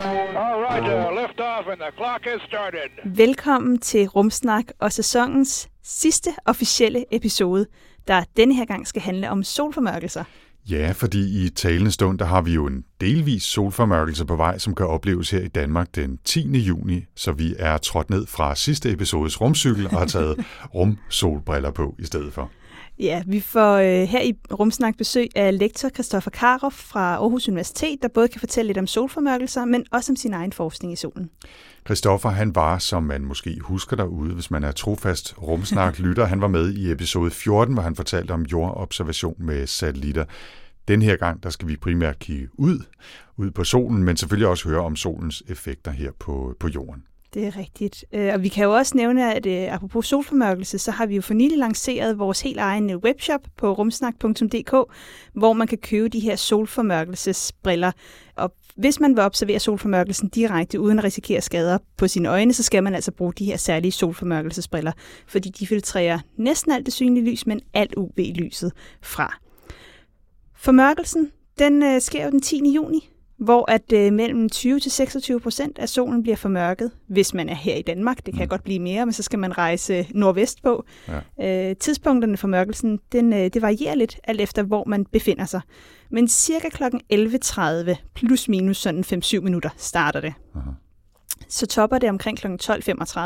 All right, uh, lift off and the clock has started. Velkommen til Rumsnak og sæsonens sidste officielle episode, der denne her gang skal handle om solformørkelser. Ja, fordi i talende stund, der har vi jo en delvis solformørkelse på vej, som kan opleves her i Danmark den 10. juni, så vi er trådt ned fra sidste episodes rumcykel og har taget rumsolbriller på i stedet for. Ja, vi får øh, her i Rumsnak besøg af lektor Christoffer Karoff fra Aarhus Universitet, der både kan fortælle lidt om solformørkelser, men også om sin egen forskning i solen. Christoffer, han var, som man måske husker derude, hvis man er trofast rumsnak-lytter, han var med i episode 14, hvor han fortalte om jordobservation med satellitter. Den her gang, der skal vi primært kigge ud, ud på solen, men selvfølgelig også høre om solens effekter her på, på jorden. Det er rigtigt. Øh, og vi kan jo også nævne, at øh, apropos solformørkelse, så har vi jo for nylig lanceret vores helt egen øh, webshop på rumsnak.dk, hvor man kan købe de her solformørkelsesbriller. Og hvis man vil observere solformørkelsen direkte uden at risikere skader på sine øjne, så skal man altså bruge de her særlige solformørkelsesbriller, fordi de filtrerer næsten alt det synlige lys, men alt UV-lyset fra. Formørkelsen, den sker jo den 10. juni, hvor at øh, mellem 20 til 26 procent af solen bliver formørket, hvis man er her i Danmark. Det kan mm. godt blive mere, men så skal man rejse nordvest på. Ja. Øh, tidspunkterne for mørkelsen, den, øh, det varierer lidt, alt efter hvor man befinder sig. Men cirka kl. 11.30 plus minus sådan 5-7 minutter starter det. Aha. Så topper det omkring kl. 12.35.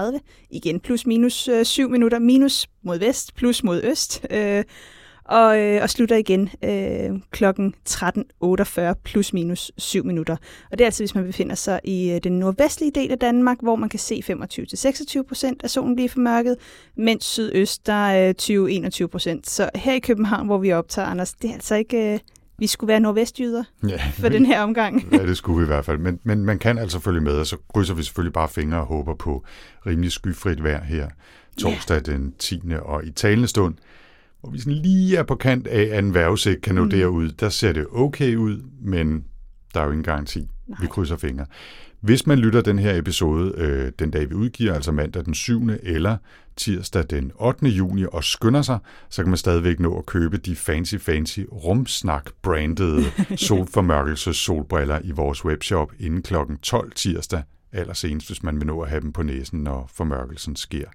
Igen plus minus øh, 7 minutter, minus mod vest, plus mod øst. Øh, og, øh, og slutter igen øh, klokken 13.48 plus minus 7 minutter. Og det er altså, hvis man befinder sig i øh, den nordvestlige del af Danmark, hvor man kan se 25-26 procent af solen blive formørket, mens sydøst der er 20-21 procent. Så her i København, hvor vi optager, Anders, det er altså ikke... Øh, vi skulle være nordvestjyder Ja, for den her omgang. ja, det skulle vi i hvert fald. Men, men man kan altså følge med, og så krydser vi selvfølgelig bare fingre og håber på rimelig skyfrit vejr her torsdag den 10. Og i talende stund, hvor vi sådan lige er på kant af, at en vejrudsigt kan nå mm. derud, der ser det okay ud, men der er jo ingen garanti. Nej. Vi krydser fingre. Hvis man lytter den her episode øh, den dag, vi udgiver, altså mandag den 7. eller tirsdag den 8. juni, og skynder sig, så kan man stadigvæk nå at købe de fancy, fancy rumsnak-brandede solformørkelses solbriller i vores webshop inden kl. 12 tirsdag, allersenest, hvis man vil nå at have dem på næsen, når formørkelsen sker.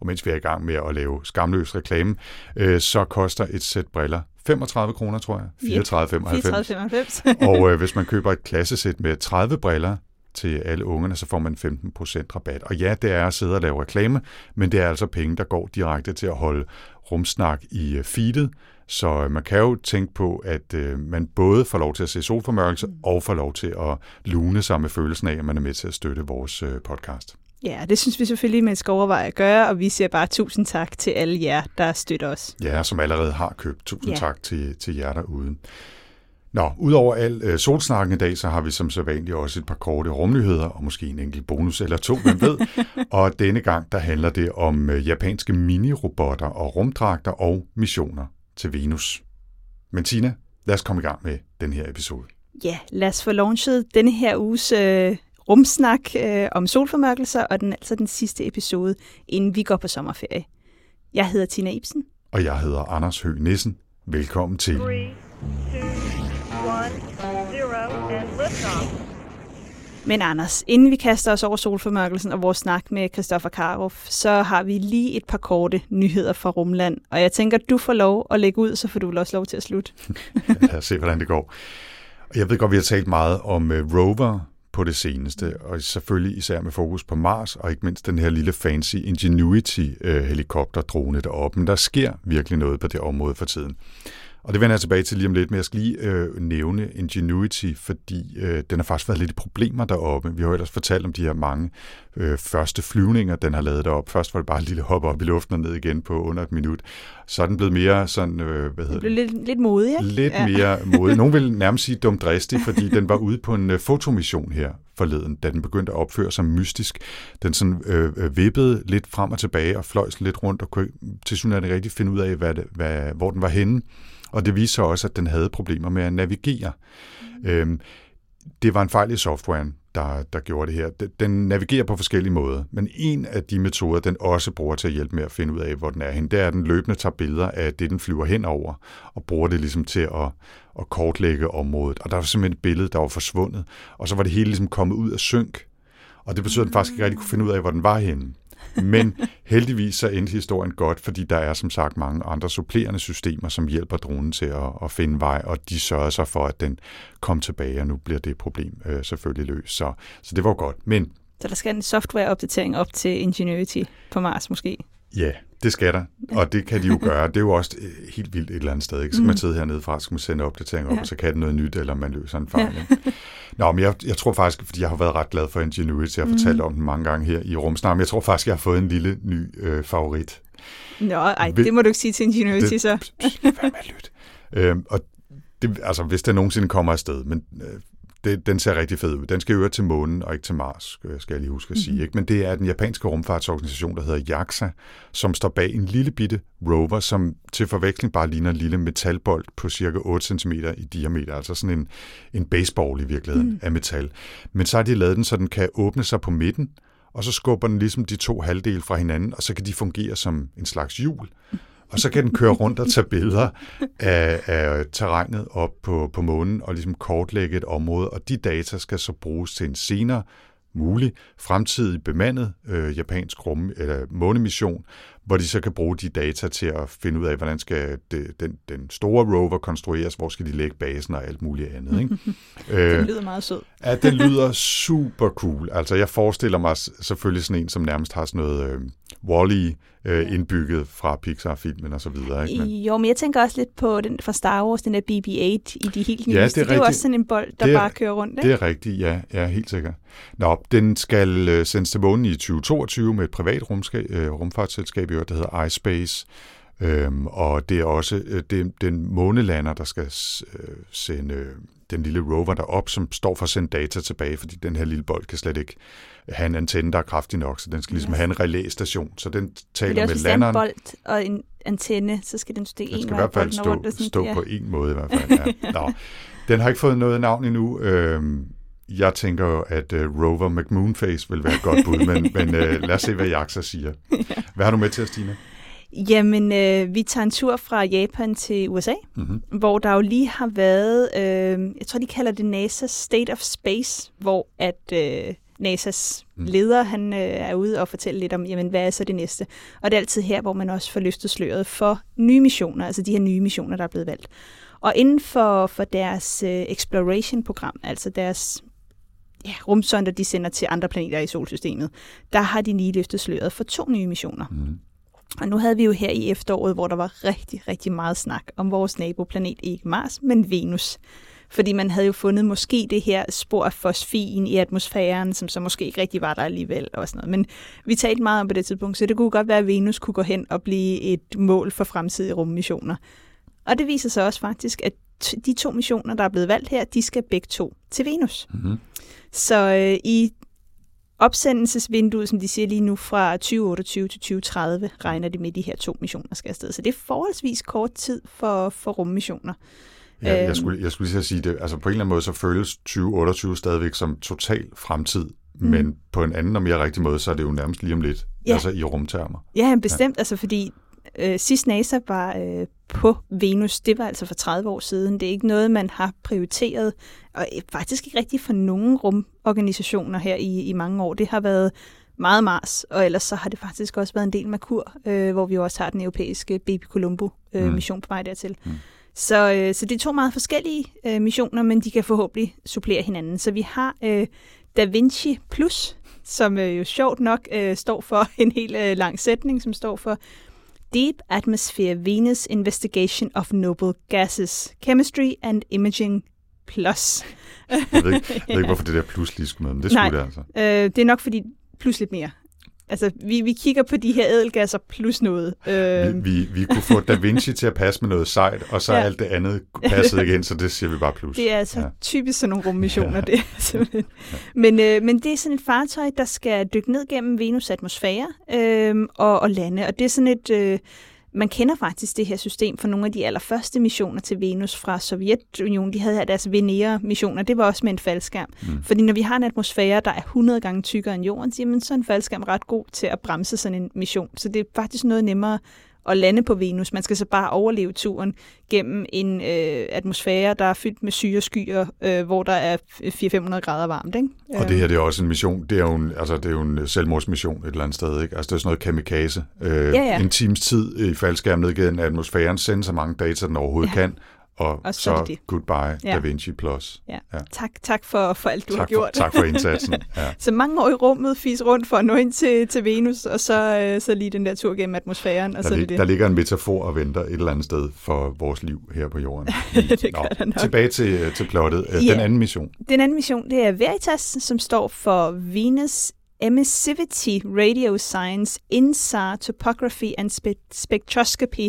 Og mens vi er i gang med at lave skamløs reklame, øh, så koster et sæt briller 35 kroner, tror jeg. 34,95. 34,95. og øh, hvis man køber et klassesæt med 30 briller til alle ungerne, så får man 15% rabat. Og ja, det er at sidde og lave reklame, men det er altså penge, der går direkte til at holde rumsnak i øh, feedet. Så øh, man kan jo tænke på, at øh, man både får lov til at se solformørkelse og får lov til at lune sig med følelsen af, at man er med til at støtte vores øh, podcast. Ja, det synes vi selvfølgelig, man skal overveje at gøre, og vi siger bare tusind tak til alle jer, der støtter os. Ja, som allerede har købt. Tusind Ja. tak til, til jer derude. Nå, udover al øh, solsnakken i dag, så har vi som sædvanligt også et par korte rumnyheder, og måske en enkelt bonus eller to, hvem ved. og denne gang, der handler det om øh, japanske mini-robotter og rumdragter og missioner til Venus. Men Tina, lad os komme i gang med den her episode. Ja, lad os få launchet denne her uges øh, rumsnak øh, om solformørkelser, og den er altså den sidste episode, inden vi går på sommerferie. Jeg hedder Tina Ibsen. Og jeg hedder Anders Høgh Nissen. Velkommen til. Three, two, one, zero, and liftoff. Men Anders, inden vi kaster os over solformørkelsen og vores snak med Christoffer Karoff, så har vi lige et par korte nyheder fra Rumland. Og jeg tænker, du får lov at lægge ud, så får du også lov til at slutte. Lad os se, hvordan det går. Og Jeg ved godt, vi har talt meget om uh, rover på det seneste, og selvfølgelig især med fokus på Mars, og ikke mindst den her lille fancy Ingenuity-helikopterdrone deroppe. Men der sker virkelig noget på det område for tiden. Og det vender jeg tilbage til lige om lidt, men jeg skal lige øh, nævne Ingenuity, fordi øh, den har faktisk været lidt i problemer deroppe. Vi har jo ellers fortalt om de her mange øh, første flyvninger, den har lavet deroppe. Først var det bare et lille hop op i luften og ned igen på under et minut. Så er den blevet mere sådan, øh, hvad hedder Det lidt, lidt modig, ikke? lidt ja. mere modig. Nogen vil nærmest sige dumdristig, fordi den var ude på en øh, fotomission her forleden, da den begyndte at opføre sig mystisk. Den sådan øh, øh, vippede lidt frem og tilbage og fløj sådan lidt rundt og kunne til ikke rigtig finde ud af, hvad det, hvad, hvor den var henne. Og det viste sig også, at den havde problemer med at navigere. Mm. Øhm, det var en fejl i softwaren, der, der gjorde det her. Den navigerer på forskellige måder, men en af de metoder, den også bruger til at hjælpe med at finde ud af, hvor den er hen, det er, at den løbende tager billeder af det, den flyver hen over, og bruger det ligesom til at, at kortlægge området. Og der var simpelthen et billede, der var forsvundet, og så var det hele ligesom kommet ud af synk. Og det betød, at den faktisk ikke rigtig kunne finde ud af, hvor den var henne. Men heldigvis så endte historien godt, fordi der er som sagt mange andre supplerende systemer, som hjælper dronen til at, at finde vej, og de sørger sig for, at den kom tilbage, og nu bliver det problem øh, selvfølgelig løst. Så, så det var godt. Men så der skal en softwareopdatering op til Ingenuity på Mars måske? Ja, det skal der, og det kan de jo gøre. Det er jo også øh, helt vildt et eller andet sted. Ikke? Så kan man mm. sidde hernede fra, så kan man sende opdateringer op, ja. og så kan det noget nyt, eller man løser en fejl. Ja. Nå, men jeg, jeg tror faktisk, fordi jeg har været ret glad for Ingenuity, jeg har fortalt mm. om den mange gange her i Rumsnart, men jeg tror faktisk, jeg har fået en lille ny øh, favorit. Nå, ej, det må du ikke sige til Ingenuity, det, så. Hvad med lyt? Øhm, og det, altså, hvis det nogensinde kommer afsted, men øh, det, den ser rigtig fed ud. Den skal jo til månen og ikke til Mars, skal jeg lige huske at sige. Mm-hmm. Ikke? Men det er den japanske rumfartsorganisation, der hedder JAXA, som står bag en lille bitte rover, som til forveksling bare ligner en lille metalbold på cirka 8 cm i diameter, altså sådan en, en baseball i virkeligheden mm. af metal. Men så har de lavet den, så den kan åbne sig på midten, og så skubber den ligesom de to halvdele fra hinanden, og så kan de fungere som en slags hjul. Mm og så kan den køre rundt og tage billeder af, af terrænet op på, på månen og ligesom kortlægge et område, og de data skal så bruges til en senere mulig fremtidig bemandet øh, japansk rum eller månemission, hvor de så kan bruge de data til at finde ud af, hvordan skal det, den, den store rover konstrueres, hvor skal de lægge basen og alt muligt andet. Ikke? øh, den lyder meget sød. ja, den lyder super cool. Altså jeg forestiller mig selvfølgelig sådan en, som nærmest har sådan noget øh, Wall-E øh, indbygget fra Pixar-filmen og så videre. Ikke? Men, jo, men jeg tænker også lidt på den fra Star Wars, den der BB-8 i de helt nye. Ja, det er, det er jo også sådan en bold, der er, bare kører rundt. Ikke? Det er rigtigt, ja, ja, helt sikkert. Nå, den skal øh, sendes til månen i 2022 med et privat rumskab, øh, rumfartsselskab, der hedder iSpace. Øhm, og det er også øh, det, den månelander, der skal øh, sende øh, den lille rover derop, som står for at sende data tilbage, fordi den her lille bold kan slet ikke have en antenne, der er kraftig nok, så den skal ligesom yes. have en relæstation. Så den taler med landeren. Det er også en bold og en antenne, så skal den stikke en vej. Den skal i hvert fald stå, rundt, stå ja. på en måde i hvert fald. Ja. Nå. Den har ikke fået noget navn endnu. Øhm, jeg tænker jo, at uh, Rover McMoonface vil være et godt bud, men, men uh, lad os se, hvad Jaxa siger. Hvad har du med til, Stine? Jamen, øh, vi tager en tur fra Japan til USA, mm-hmm. hvor der jo lige har været, øh, jeg tror, de kalder det NASA State of Space, hvor at øh, NASA's mm. leder, han øh, er ude og fortælle lidt om, jamen, hvad er så det næste? Og det er altid her, hvor man også får løftet sløret for nye missioner, altså de her nye missioner, der er blevet valgt. Og inden for, for deres øh, exploration-program, altså deres ja, rumsonder, de sender til andre planeter i solsystemet, der har de lige løftet sløret for to nye missioner. Mm. Og nu havde vi jo her i efteråret, hvor der var rigtig, rigtig meget snak om vores naboplanet, ikke Mars, men Venus. Fordi man havde jo fundet måske det her spor af fosfin i atmosfæren, som så måske ikke rigtig var der alligevel og sådan noget. Men vi talte meget om på det tidspunkt, så det kunne godt være, at Venus kunne gå hen og blive et mål for fremtidige rummissioner. Og det viser sig også faktisk, at de to missioner, der er blevet valgt her, de skal begge to til Venus. Mm-hmm. Så øh, i opsendelsesvinduet, som de siger lige nu, fra 2028 til 2030, regner de med, at de her to missioner skal afsted. Så det er forholdsvis kort tid for, for rummissioner. Ja, jeg øhm. skulle, jeg skulle lige sige det. Altså på en eller anden måde, så føles 2028 stadigvæk som total fremtid. Mm. Men på en anden og mere rigtig måde, så er det jo nærmest lige om lidt. Ja. Altså i rumtermer. Ja, bestemt. Ja. Altså fordi øh, sidst NASA var øh, på Venus, det var altså for 30 år siden. Det er ikke noget, man har prioriteret, og faktisk ikke rigtig for nogen rumorganisationer her i, i mange år. Det har været meget Mars, og ellers så har det faktisk også været en del Merkur, øh, hvor vi også har den europæiske Baby Colombo-mission øh, mm. på vej dertil. Mm. Så, øh, så det er to meget forskellige øh, missioner, men de kan forhåbentlig supplere hinanden. Så vi har øh, Da Vinci Plus, som øh, jo sjovt nok øh, står for en helt øh, lang sætning, som står for Deep Atmosphere Venus Investigation of Noble Gases, Chemistry and Imaging Plus. jeg, ved ikke, jeg ved ikke, hvorfor det der plus lige skulle med, men det skulle Nej, det altså. Øh, det er nok fordi plus lidt mere. Altså, vi, vi kigger på de her ædelgasser plus noget. Øh, Vi, vi, vi kunne få Da Vinci til at passe med noget sejt, og så Ja. alt det andet passede ikke ind, så det siger vi bare plus. Det er altså ja. Typisk sådan nogle rummissioner, ja. det er simpelthen. Men, øh, men det er sådan et fartøj, der skal dykke ned gennem Venus' atmosfære øh, og, og lande. Og det er sådan et... Øh, man kender faktisk det her system fra nogle af de allerførste missioner til Venus fra Sovjetunionen. De havde her deres Venera-missioner. Det var også med en faldskærm. Mm. Fordi når vi har en atmosfære, der er 100 gange tykkere end jorden, jamen, så er en faldskærm ret god til at bremse sådan en mission. Så det er faktisk noget nemmere at lande på Venus. Man skal så bare overleve turen gennem en øh, atmosfære, der er fyldt med syreskyer, øh, hvor der er 400-500 grader varmt. Ikke? Og det her det er også en mission, det er jo en, altså, det er jo en selvmordsmission et eller andet sted. Ikke? Altså, det er sådan noget kamikaze. Øh, Ja, ja. En times tid i faldskærm ned gennem atmosfæren, sende så mange data, den overhovedet ja. kan, og, Og så så, det goodbye Ja. Da Vinci Plus. Ja. Ja. Tak, tak for, for alt, du har tak, gjort. for, tak for indsatsen. Ja. Så mange år i rummet, fis rundt for at nå ind til, til Venus, og så, øh, så lige den der tur gennem atmosfæren, og så Der, er lig, det der ligger en metafor og venter et eller andet sted for vores liv her på jorden. Det gør der nok. Tilbage til, til plottet. Ja. Yeah. Den anden mission. Den anden mission, det er Veritas, som står for Venus Emissivity Radio Science INSAR Topography and Spe- Spectroscopy,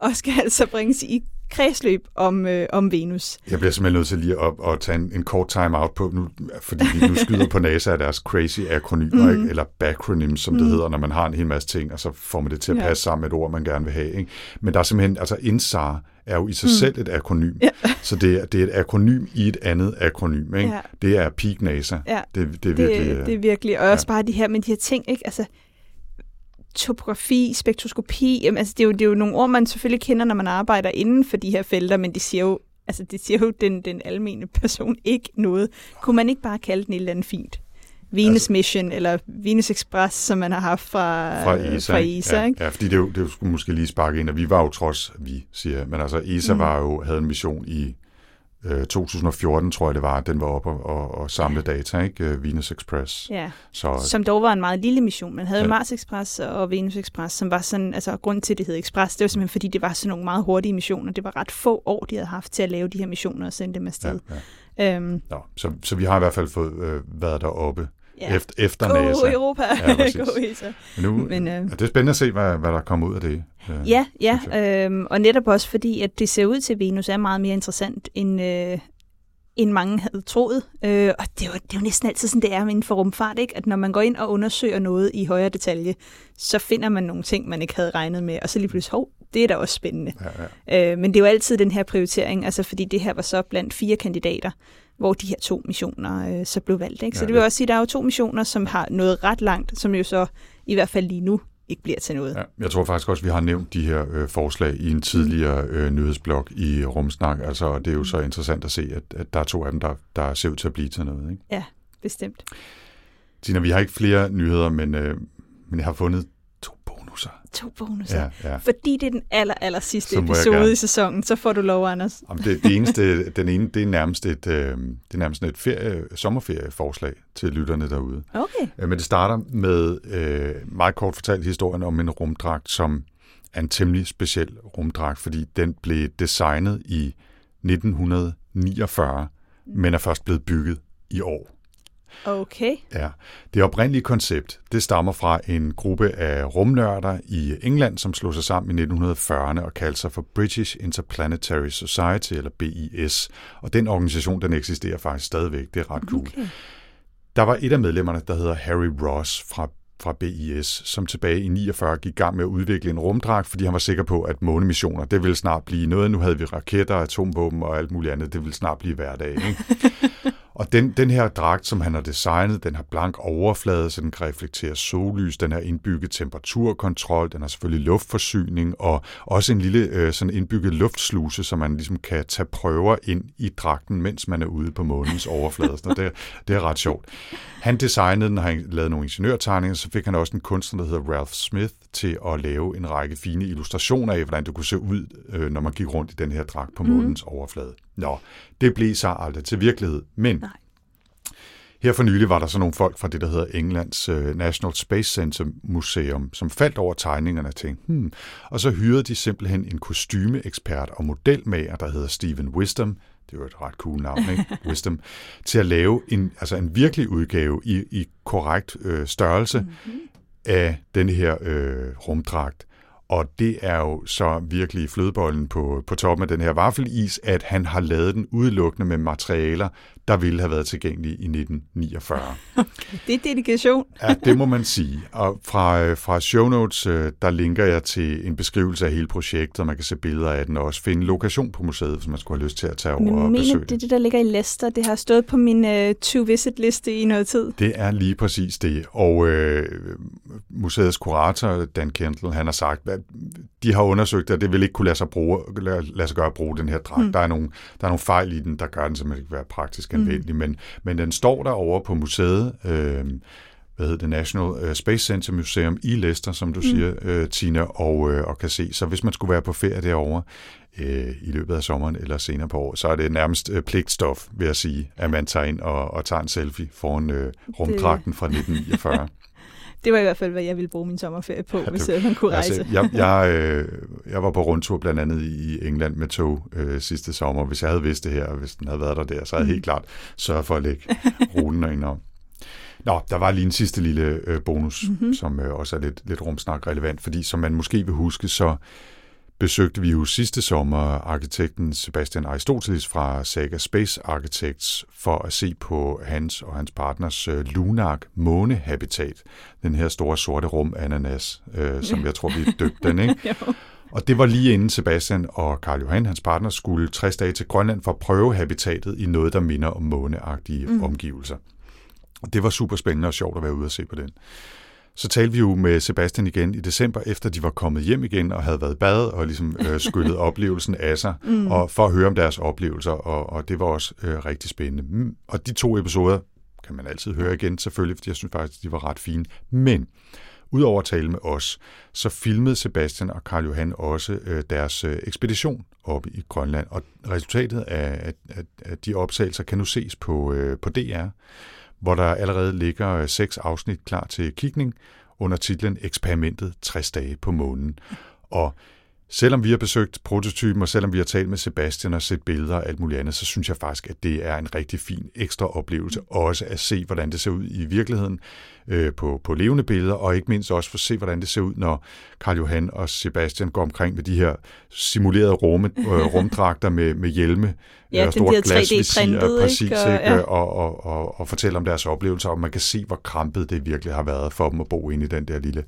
og skal altså bringes i kredsløb om, øh, om Venus. Jeg bliver simpelthen nødt til lige at, at tage en, en kort time-out på, nu, fordi vi nu skyder på NASA af deres crazy akronymer, mm. ikke? eller bacronyms, som mm. det hedder, når man har en hel masse ting, og så får man det til at Ja. passe sammen med et ord, man gerne vil have. Ikke? Men der er simpelthen, altså INSAR er jo i sig mm. selv et akronym, Ja. så det er, det er et akronym i et andet akronym. Ikke? Ja. Det er Peak NASA. Ja, Det, det er virkelig... Det, det er virkelig, og også bare de her, men de her ting, ikke? Altså, topografi, spektroskopi, jamen, altså, det, er jo, det er jo nogle ord, man selvfølgelig kender, når man arbejder inden for de her felter, men de siger jo, altså, det siger jo den, den almene person ikke noget. Kunne man ikke bare kalde den et eller andet fint? Venus altså, Mission, eller Venus Express, som man har haft fra, fra ESA. fra? ESA ja, ikke? ja, fordi det, jo, det skulle måske lige sparke ind, at vi var jo trods, vi siger, men altså ESA mm. var jo, havde en mission i øh, 2014, tror jeg det var, den var oppe og, og, og samle data, ikke? Øh, Venus Express. Ja, Så som dog var en meget lille mission. Man havde ja. Ja. Mars Express og Venus Express, som var sådan, altså grunden til, at det hed Express, det var simpelthen, fordi det var sådan nogle meget hurtige missioner. Det var ret få år, de havde haft til at lave de her missioner og sende dem ja, afsted. ja. Øhm, Nå, så, så vi har i hvert fald fået øh, været deroppe ja. ja. efter, efter Go NASA. Europa! Ja, præcis. Go ESA. Men nu Men, øh, øh, er det spændende at se, hvad, hvad der kommer ud af det. Øh, Ja, ja øhm, og netop også fordi, at det ser ud til, at Venus er meget mere interessant, end, øh, end mange havde troet. Øh, og det er, jo, det er jo næsten altid sådan, det er inden for rumfart, ikke? at når man går ind og undersøger noget i højere detalje, så finder man nogle ting, man ikke havde regnet med, og så lige pludselig, hov, det er da også spændende. Ja, ja. Øh, men det er jo altid den her prioritering, altså fordi det her var så blandt fire kandidater, hvor de her to missioner øh, så blev valgt. Ikke? Så Ja, det vil også sige, at der er jo to missioner, som har nået ret langt, som jo så i hvert fald lige nu ikke bliver til noget. Ja, jeg tror faktisk også, at vi har nævnt de her øh, forslag i en tidligere øh, nyhedsblog i Rumsnak. Altså, det er jo så interessant at se, at, at der er to af dem, der, der ser ud til at blive til noget. Ikke? Ja, bestemt. Tina, vi har ikke flere nyheder, men, øh, men jeg har fundet to bonusser. Ja, ja. Fordi det er den aller, aller sidste Så episode i sæsonen, så får du lov, Anders. Jamen, det, det eneste, den ene, det er nærmest et, øh, det er nærmest et ferie, sommerferieforslag til lytterne derude. Okay. Øh, Men det starter med øh, meget kort fortalt historien om en rumdragt, som er en temmelig speciel rumdragt, fordi den blev designet i 1949, men er først blevet bygget i år. Okay. Ja. Det oprindelige koncept, det stammer fra en gruppe af rumnørder i England, som slog sig sammen i 1940'erne og kaldte sig for British Interplanetary Society, eller BIS. Og den organisation, den eksisterer faktisk stadigvæk. Det er ret cool. okay. Der var et af medlemmerne, der hedder Harry Ross fra, fra BIS, som tilbage i 49 gik i gang med at udvikle en rumdragt, fordi han var sikker på, at månemissioner, det ville snart blive noget. Nu havde vi raketter, atomvåben og alt muligt andet. Det ville snart blive hverdag. Ikke? Og den, den her dragt, som han har designet, den har blank overflade, så den kan reflektere sollys, den har indbygget temperaturkontrol, den har selvfølgelig luftforsyning, og også en lille øh, sådan indbygget luftsluse, så man ligesom kan tage prøver ind i dragten, mens man er ude på månens overflade. Så det, det er ret sjovt. Han designede den, har lavet nogle ingeniørtegninger, så fik han også en kunstner, der hedder Ralph Smith, til at lave en række fine illustrationer af, hvordan det kunne se ud, øh, når man gik rundt i den her dragt på månens overflade. Nå, det blev så aldrig til virkelighed, men Nej. her for nylig var der så nogle folk fra det, der hedder Englands øh, National Space Center Museum, som faldt over tegningerne og tænkte, hmm, og så hyrede de simpelthen en kostymeekspert og modelmager, der hedder Steven Wisdom, det er jo et ret cool navn, ikke? Wisdom, til at lave en, altså en virkelig udgave i, i korrekt øh, størrelse, mm-hmm. af den her øh, rumdragt. Og det er jo så virkelig flødebollen på, på toppen af den her vaffelis, at han har lavet den udelukkende med materialer, der ville have været tilgængelige i 1949. Det er dedikation. Ja, det må man sige. Og fra, øh, fra show notes, øh, der linker jeg til en beskrivelse af hele projektet, og man kan se billeder af den og også finde lokation på museet, hvis man skulle have lyst til at tage over Men og besøge det det. er det, der ligger i Leicester. Det har stået på min uh, to-visit-liste i noget tid. Det er lige præcis det. Og øh, museets kurator, Dan Kendall, han har sagt, at de har undersøgt, at det vil ikke kunne lade sig, bruge, lade, lade sig gøre at bruge den her dragt. Mm. Der, er nogle, der er nogle fejl i den, der gør den simpelthen ikke være praktisk anvendelig. Mm. Men, men den står derovre på museet, øh, hvad hedder det, National øh, Space Center Museum i Leicester, som du mm. siger, øh, Tina, og, øh, og kan se. Så hvis man skulle være på ferie derovre øh, i løbet af sommeren eller senere på året, så er det nærmest øh, pligtstof, vil jeg sige, at man tager ind og, og tager en selfie foran øh, rumdragten fra 1949. Det var i hvert fald, hvad jeg ville bruge min sommerferie på, det- hvis øh, man kunne rejse. Altså, jeg, jeg, øh, jeg var på rundtur blandt andet i England med tog øh, sidste sommer. Hvis jeg havde vidst det her, og hvis den havde været der der, så havde jeg helt klart sørget for at lægge ruten indenom. Nå, der var lige en sidste lille øh, bonus, mm-hmm. som øh, også er lidt, lidt rumsnak relevant, fordi som man måske vil huske, så besøgte vi jo sidste sommer arkitekten Sebastian Aristoteles fra Saga Space Architects for at se på hans og hans partners øh, Lunar månehabitat, den her store sorte rum ananas, øh, som jeg tror, vi døbte den, ikke? Og det var lige inden Sebastian og Karl Johan, hans partner, skulle 60 dage til Grønland for at prøve habitatet i noget, der minder om måneagtige mm. omgivelser. Og det var super spændende og sjovt at være ude og se på den. Så talte vi jo med Sebastian igen i december, efter de var kommet hjem igen og havde været i bad og ligesom øh, skyllet oplevelsen af sig, mm. og for at høre om deres oplevelser, og, og det var også øh, rigtig spændende. Mm. Og de to episoder kan man altid høre igen, selvfølgelig, fordi jeg synes faktisk, de var ret fine. Men Udover at tale med os, så filmede Sebastian og Karl Johan også øh, deres øh, ekspedition oppe i Grønland, og resultatet af, af, af de optagelser kan nu ses på, øh, på DR, hvor der allerede ligger øh, seks afsnit klar til kigning under titlen Eksperimentet 60 dage på månen. Og selvom vi har besøgt prototypen, og selvom vi har talt med Sebastian og set billeder og alt muligt andet, så synes jeg faktisk, at det er en rigtig fin ekstra oplevelse også at se, hvordan det ser ud i virkeligheden øh, på, på levende billeder, og ikke mindst også for at se, hvordan det ser ud, når Karl Johan og Sebastian går omkring med de her simulerede rumme, øh, rumdragter med, med hjelme Ja, øh, og stort der 3D-printet, glasvisir, ikke? præcis, Og- ja. Og, og, og, og fortælle om deres oplevelser, og man kan se, hvor krampet det virkelig har været for dem at bo inde i den der lille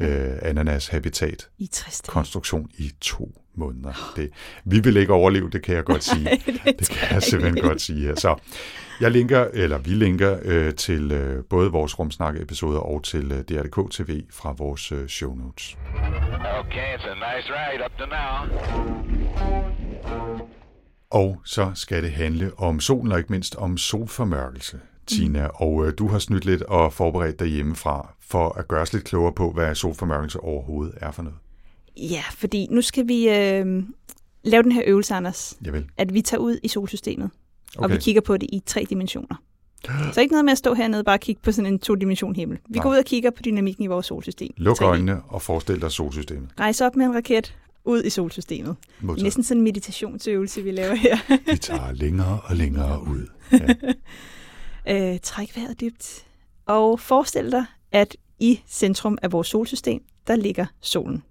øh, ananas-habitat I 60 dage. konstruktion i to måneder. Det, vi vil ikke overleve, det kan jeg godt sige. det kan jeg simpelthen godt sige her. Så jeg linker, eller vi linker øh, til øh, både vores rumsnak-episoder og til øh, DRDK TV fra vores øh, show notes. Okay, it's a nice ride up to now. Og så skal det handle om solen, og ikke mindst om solformørkelse, Tina. Mm. Og øh, du har snydt lidt og forberedt dig hjemmefra for at gøre os lidt klogere på, hvad solformørkelse overhovedet er for noget. Ja, fordi nu skal vi øh, lave den her øvelse, Anders. Javel. At vi tager ud i solsystemet, okay. og vi kigger på det i tre dimensioner. Så ikke noget med at stå hernede og bare kigge på sådan en to-dimension himmel. Vi Nej. går ud og kigger på dynamikken i vores solsystem. Luk 3D. øjnene og forestil dig solsystemet. Rejse op med en raket, ud i solsystemet. Modtaget. næsten sådan en meditationsøvelse, vi laver her. Vi tager længere og længere ud. Ja. øh, træk vejret dybt. Og forestil dig, at i centrum af vores solsystem, der ligger solen.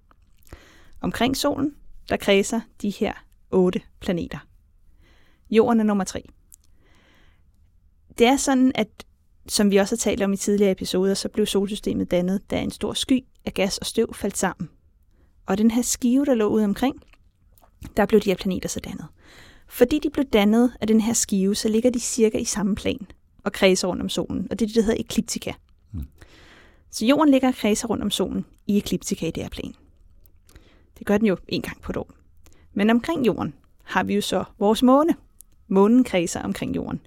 Omkring solen, der kredser de her otte planeter. Jorden er nummer tre. Det er sådan, at som vi også har talt om i tidligere episoder, så blev solsystemet dannet, da en stor sky af gas og støv faldt sammen. Og den her skive, der lå ude omkring, der blev de her planeter så dannet. Fordi de blev dannet af den her skive, så ligger de cirka i samme plan og kredser rundt om solen, og det er det, der hedder ekliptika. Mm. Så jorden ligger og kredser rundt om solen i ekliptika i det her plan. Det gør den jo en gang på et år. Men omkring jorden har vi jo så vores måne. Månen kredser omkring jorden.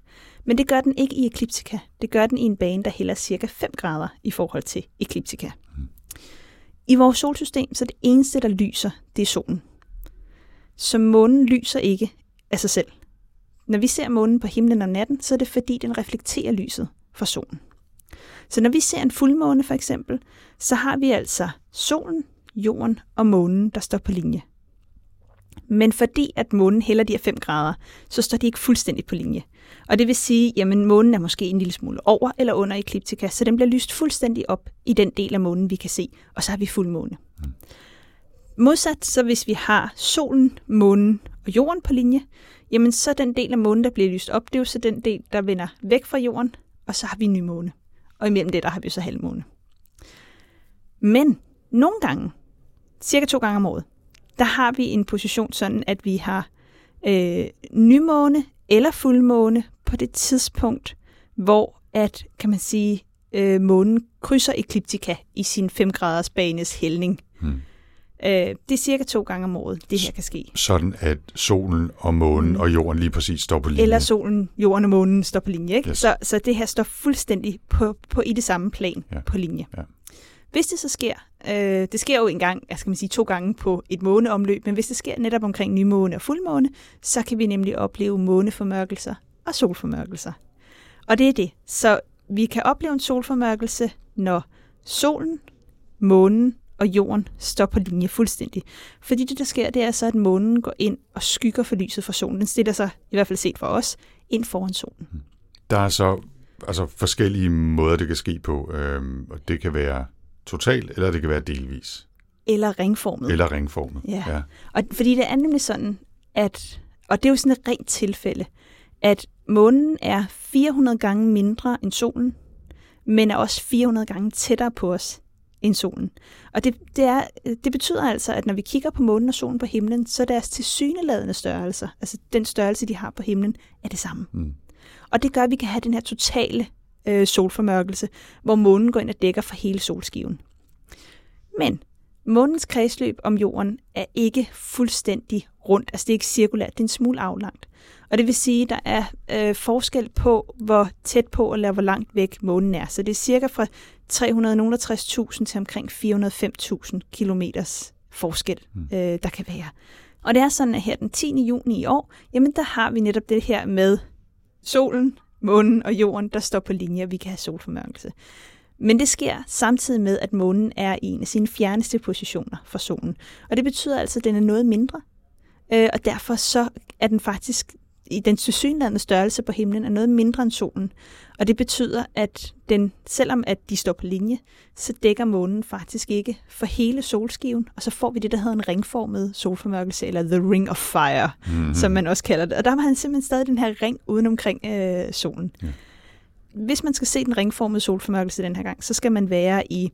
Men det gør den ikke i ekliptika. Det gør den i en bane, der hælder cirka 5 grader i forhold til ekliptika. I vores solsystem, så er det eneste, der lyser, det er solen. Så månen lyser ikke af sig selv. Når vi ser månen på himlen om natten, så er det fordi, den reflekterer lyset fra solen. Så når vi ser en fuldmåne for eksempel, så har vi altså solen, jorden og månen, der står på linje. Men fordi at månen hælder de her 5 grader, så står de ikke fuldstændig på linje. Og det vil sige, jamen månen er måske en lille smule over eller under ekliptika, så den bliver lyst fuldstændig op i den del af månen, vi kan se, og så har vi fuld måne. Mm. Modsat, så hvis vi har solen, månen og jorden på linje, jamen så den del af månen, der bliver lyst op, det er jo så den del, der vender væk fra jorden, og så har vi ny måne. Og imellem det, der har vi så halvmåne. Men nogle gange, cirka to gange om året, der har vi en position sådan, at vi har øh, nymåne eller fuldmåne på det tidspunkt, hvor at, kan man sige, øh, månen krydser ekliptika i sin 5 graders banes hældning. Hmm. Øh, det er cirka to gange om året, det her kan ske. Sådan at solen og månen mm. og jorden lige præcis står på linje. Eller solen, jorden og månen står på linje. Ikke? Yes. Så, så det her står fuldstændig på, på i det samme plan ja. på linje. Ja. Hvis det så sker, øh, det sker jo en gang, jeg skal man sige to gange på et måneomløb, men hvis det sker netop omkring nymåne og fuldmåne, så kan vi nemlig opleve måneformørkelser og solformørkelser. Og det er det. Så vi kan opleve en solformørkelse, når solen, månen og jorden står på linje fuldstændig. Fordi det, der sker, det er så, at månen går ind og skygger for lyset fra solen. Den stiller sig, i hvert fald set for os, ind foran solen. Der er så altså, forskellige måder, det kan ske på. Øhm, og det kan være total, eller det kan være delvis. Eller ringformet. Eller ringformet, ja. ja. Og fordi det er nemlig sådan, at, og det er jo sådan et rent tilfælde, at månen er 400 gange mindre end solen, men er også 400 gange tættere på os end solen. Og det, det, er, det betyder altså, at når vi kigger på månen og solen på himlen, så er deres tilsyneladende størrelser, altså den størrelse, de har på himlen, er det samme. Mm. Og det gør, at vi kan have den her totale øh, solformørkelse, hvor månen går ind og dækker for hele solskiven. Men månens kredsløb om jorden er ikke fuldstændig rundt, altså det er ikke cirkulært, det er en smule aflangt. Og det vil sige, at der er øh, forskel på, hvor tæt på eller hvor langt væk månen er. Så det er cirka fra 360.000 til omkring 405.000 kilometers forskel, mm. øh, der kan være. Og det er sådan, at her den 10. juni i år, jamen der har vi netop det her med solen, månen og jorden, der står på linje, og vi kan have solformørkelse. Men det sker samtidig med, at månen er i en af sine fjerneste positioner fra solen. Og det betyder altså, at den er noget mindre. Øh, og derfor så er den faktisk i den tilsyneladende størrelse på himlen er noget mindre end solen. Og det betyder, at den, selvom at de står på linje, så dækker månen faktisk ikke for hele solskiven, og så får vi det, der hedder en ringformet solformørkelse, eller the ring of fire, mm-hmm. som man også kalder det. Og der har han simpelthen stadig den her ring uden omkring øh, solen. Ja. Hvis man skal se den ringformede solformørkelse den her gang, så skal man være i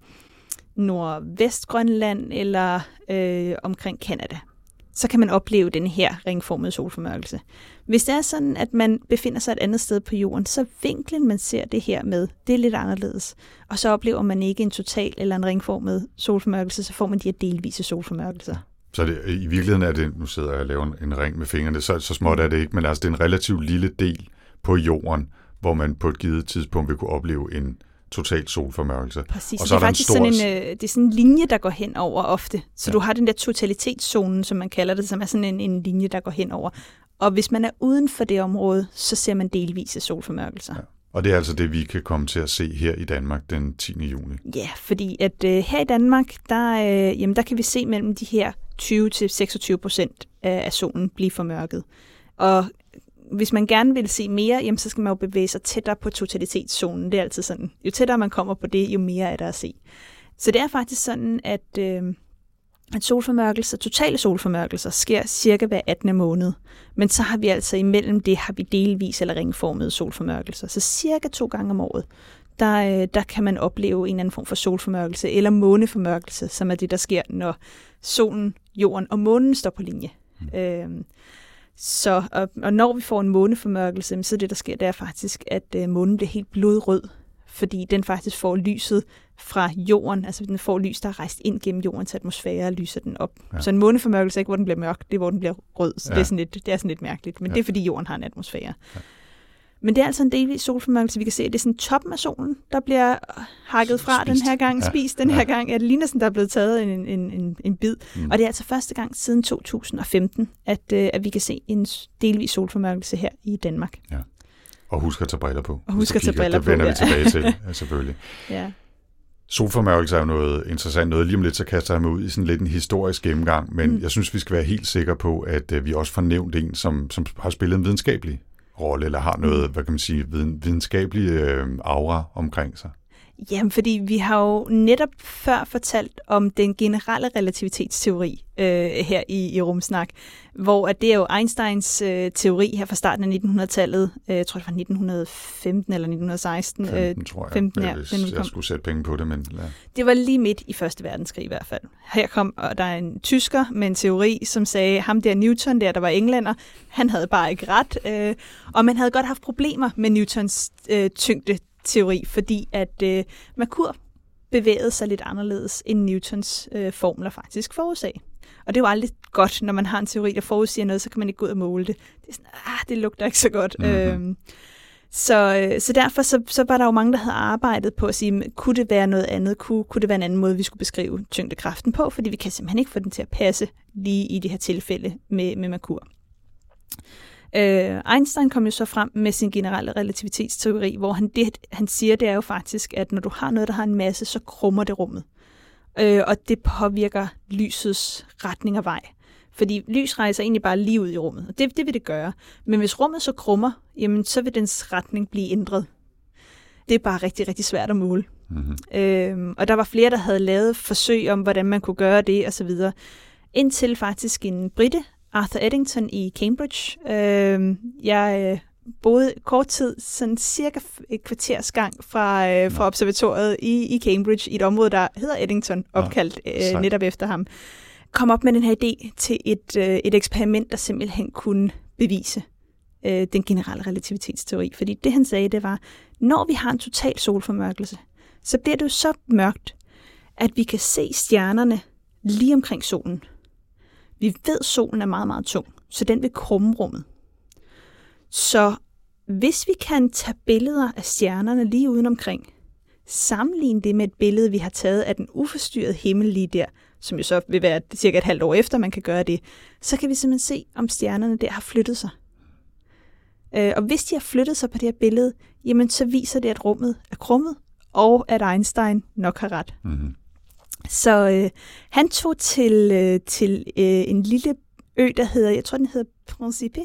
Nordvestgrønland eller øh, omkring Kanada så kan man opleve den her ringformede solformørkelse. Hvis det er sådan, at man befinder sig et andet sted på jorden, så vinklen, man ser det her med, det er lidt anderledes. Og så oplever man ikke en total eller en ringformet solformørkelse, så får man de her delvise solformørkelser. Så det, i virkeligheden er det, nu sidder jeg og laver en, en ring med fingrene, så, så småt er det ikke, men altså det er en relativt lille del på jorden, hvor man på et givet tidspunkt vil kunne opleve en total solformørkelse. Præcis, og så det er, er faktisk stor... sådan en, øh, det er sådan en linje, der går hen over ofte. Så ja. du har den der totalitetszone, som man kalder det, som er sådan en, en linje, der går hen over. Og hvis man er uden for det område, så ser man delvise solformørkelser. Ja. Og det er altså det, vi kan komme til at se her i Danmark den 10. juni. Ja, fordi at øh, her i Danmark, der, øh, jamen, der kan vi se mellem de her 20-26 procent af solen blive formørket. Og hvis man gerne vil se mere, jamen, så skal man jo bevæge sig tættere på totalitetszonen. Det er altid sådan, jo tættere man kommer på det, jo mere er der at se. Så det er faktisk sådan, at, øh, at solformørkelser, totale solformørkelser, sker cirka hver 18. måned. Men så har vi altså imellem det, har vi delvis eller ringformede solformørkelser. Så cirka to gange om året, der, øh, der kan man opleve en anden form for solformørkelse eller måneformørkelse, som er det, der sker, når solen, jorden og månen står på linje. Mm. Øh, så, og, og når vi får en måneformørkelse, så det, der sker, det er faktisk, at øh, månen bliver helt blodrød, fordi den faktisk får lyset fra jorden, altså den får lys, der er rejst ind gennem jordens atmosfære og lyser den op. Ja. Så en måneformørkelse er ikke, hvor den bliver mørk, det er, hvor den bliver rød. Så ja. det, er sådan lidt, det er sådan lidt mærkeligt, men ja. det er, fordi jorden har en atmosfære. Ja. Men det er altså en delvis solformørkelse. Vi kan se, at det er sådan toppen af solen, der bliver hakket fra spist. den her gang, ja. spist den her ja. gang. Ja, det ligner sådan, der er blevet taget en, en, en, en bid. Mm. Og det er altså første gang siden 2015, at, øh, at vi kan se en delvis solformørkelse her i Danmark. Ja. Og husk at tage briller på. Og husk at tage briller på, Det vender ja. vi tilbage til, ja, selvfølgelig. Ja. Solformørkelse er jo noget interessant noget. Lige om lidt, så kaster jeg mig ud i sådan lidt en historisk gennemgang, men mm. jeg synes, vi skal være helt sikre på, at øh, vi også får nævnt en, som, som har spillet en videnskabelig rolle, eller har noget, hvad kan man sige, videnskabelig øh, aura omkring sig. Jamen, fordi vi har jo netop før fortalt om den generelle relativitetsteori øh, her i, i Rumsnak, hvor at det er jo Einsteins øh, teori her fra starten af 1900-tallet. Øh, jeg tror, det var 1915 eller 1916. 15, øh, tror jeg, 15, ja, hvis jeg kom. skulle sætte penge på det. Men, ja. Det var lige midt i Første Verdenskrig i hvert fald. Her kom og der er en tysker med en teori, som sagde, ham der Newton, der, der var englænder, han havde bare ikke ret. Øh, og man havde godt haft problemer med Newtons øh, tyngde teori, fordi at øh, Merkur bevægede sig lidt anderledes, end Newtons øh, formler faktisk forudsag. Og det er jo aldrig godt, når man har en teori, der forudsiger noget, så kan man ikke gå ud og måle det. Det er sådan, ah, det lugter ikke så godt. Mm-hmm. Øhm, så, øh, så derfor så, så var der jo mange, der havde arbejdet på at sige, kunne det være noget andet? Kunne, kunne det være en anden måde, vi skulle beskrive tyngdekraften på? Fordi vi kan simpelthen ikke få den til at passe lige i det her tilfælde med, med Merkur. Øh, Einstein kom jo så frem med sin generelle relativitetsteori, hvor han, det, han siger, det er jo faktisk, at når du har noget, der har en masse, så krummer det rummet. Øh, og det påvirker lysets retning og vej. Fordi lys rejser egentlig bare lige ud i rummet, og det, det vil det gøre. Men hvis rummet så krummer, jamen så vil dens retning blive ændret. Det er bare rigtig, rigtig svært at måle. Mm-hmm. Øh, og der var flere, der havde lavet forsøg om, hvordan man kunne gøre det osv. Indtil faktisk en britte, Arthur Eddington i Cambridge. Øh, jeg øh, boede kort tid, sådan cirka et kvarters gang fra, øh, fra observatoriet i, i Cambridge, i et område, der hedder Eddington, opkaldt øh, netop efter ham. Kom op med den her idé til et, øh, et eksperiment, der simpelthen kunne bevise øh, den generelle relativitetsteori. Fordi det han sagde, det var, når vi har en total solformørkelse, så bliver det jo så mørkt, at vi kan se stjernerne lige omkring solen. Vi ved, at solen er meget, meget tung, så den vil krumme rummet. Så hvis vi kan tage billeder af stjernerne lige udenomkring, sammenligne det med et billede, vi har taget af den uforstyrrede himmel lige der, som jo så vil være cirka et halvt år efter, man kan gøre det, så kan vi simpelthen se, om stjernerne der har flyttet sig. Øh, og hvis de har flyttet sig på det her billede, jamen så viser det, at rummet er krummet, og at Einstein nok har ret. Mm-hmm. Så øh, han tog til, øh, til øh, en lille ø, der hedder, jeg tror den hedder Principe.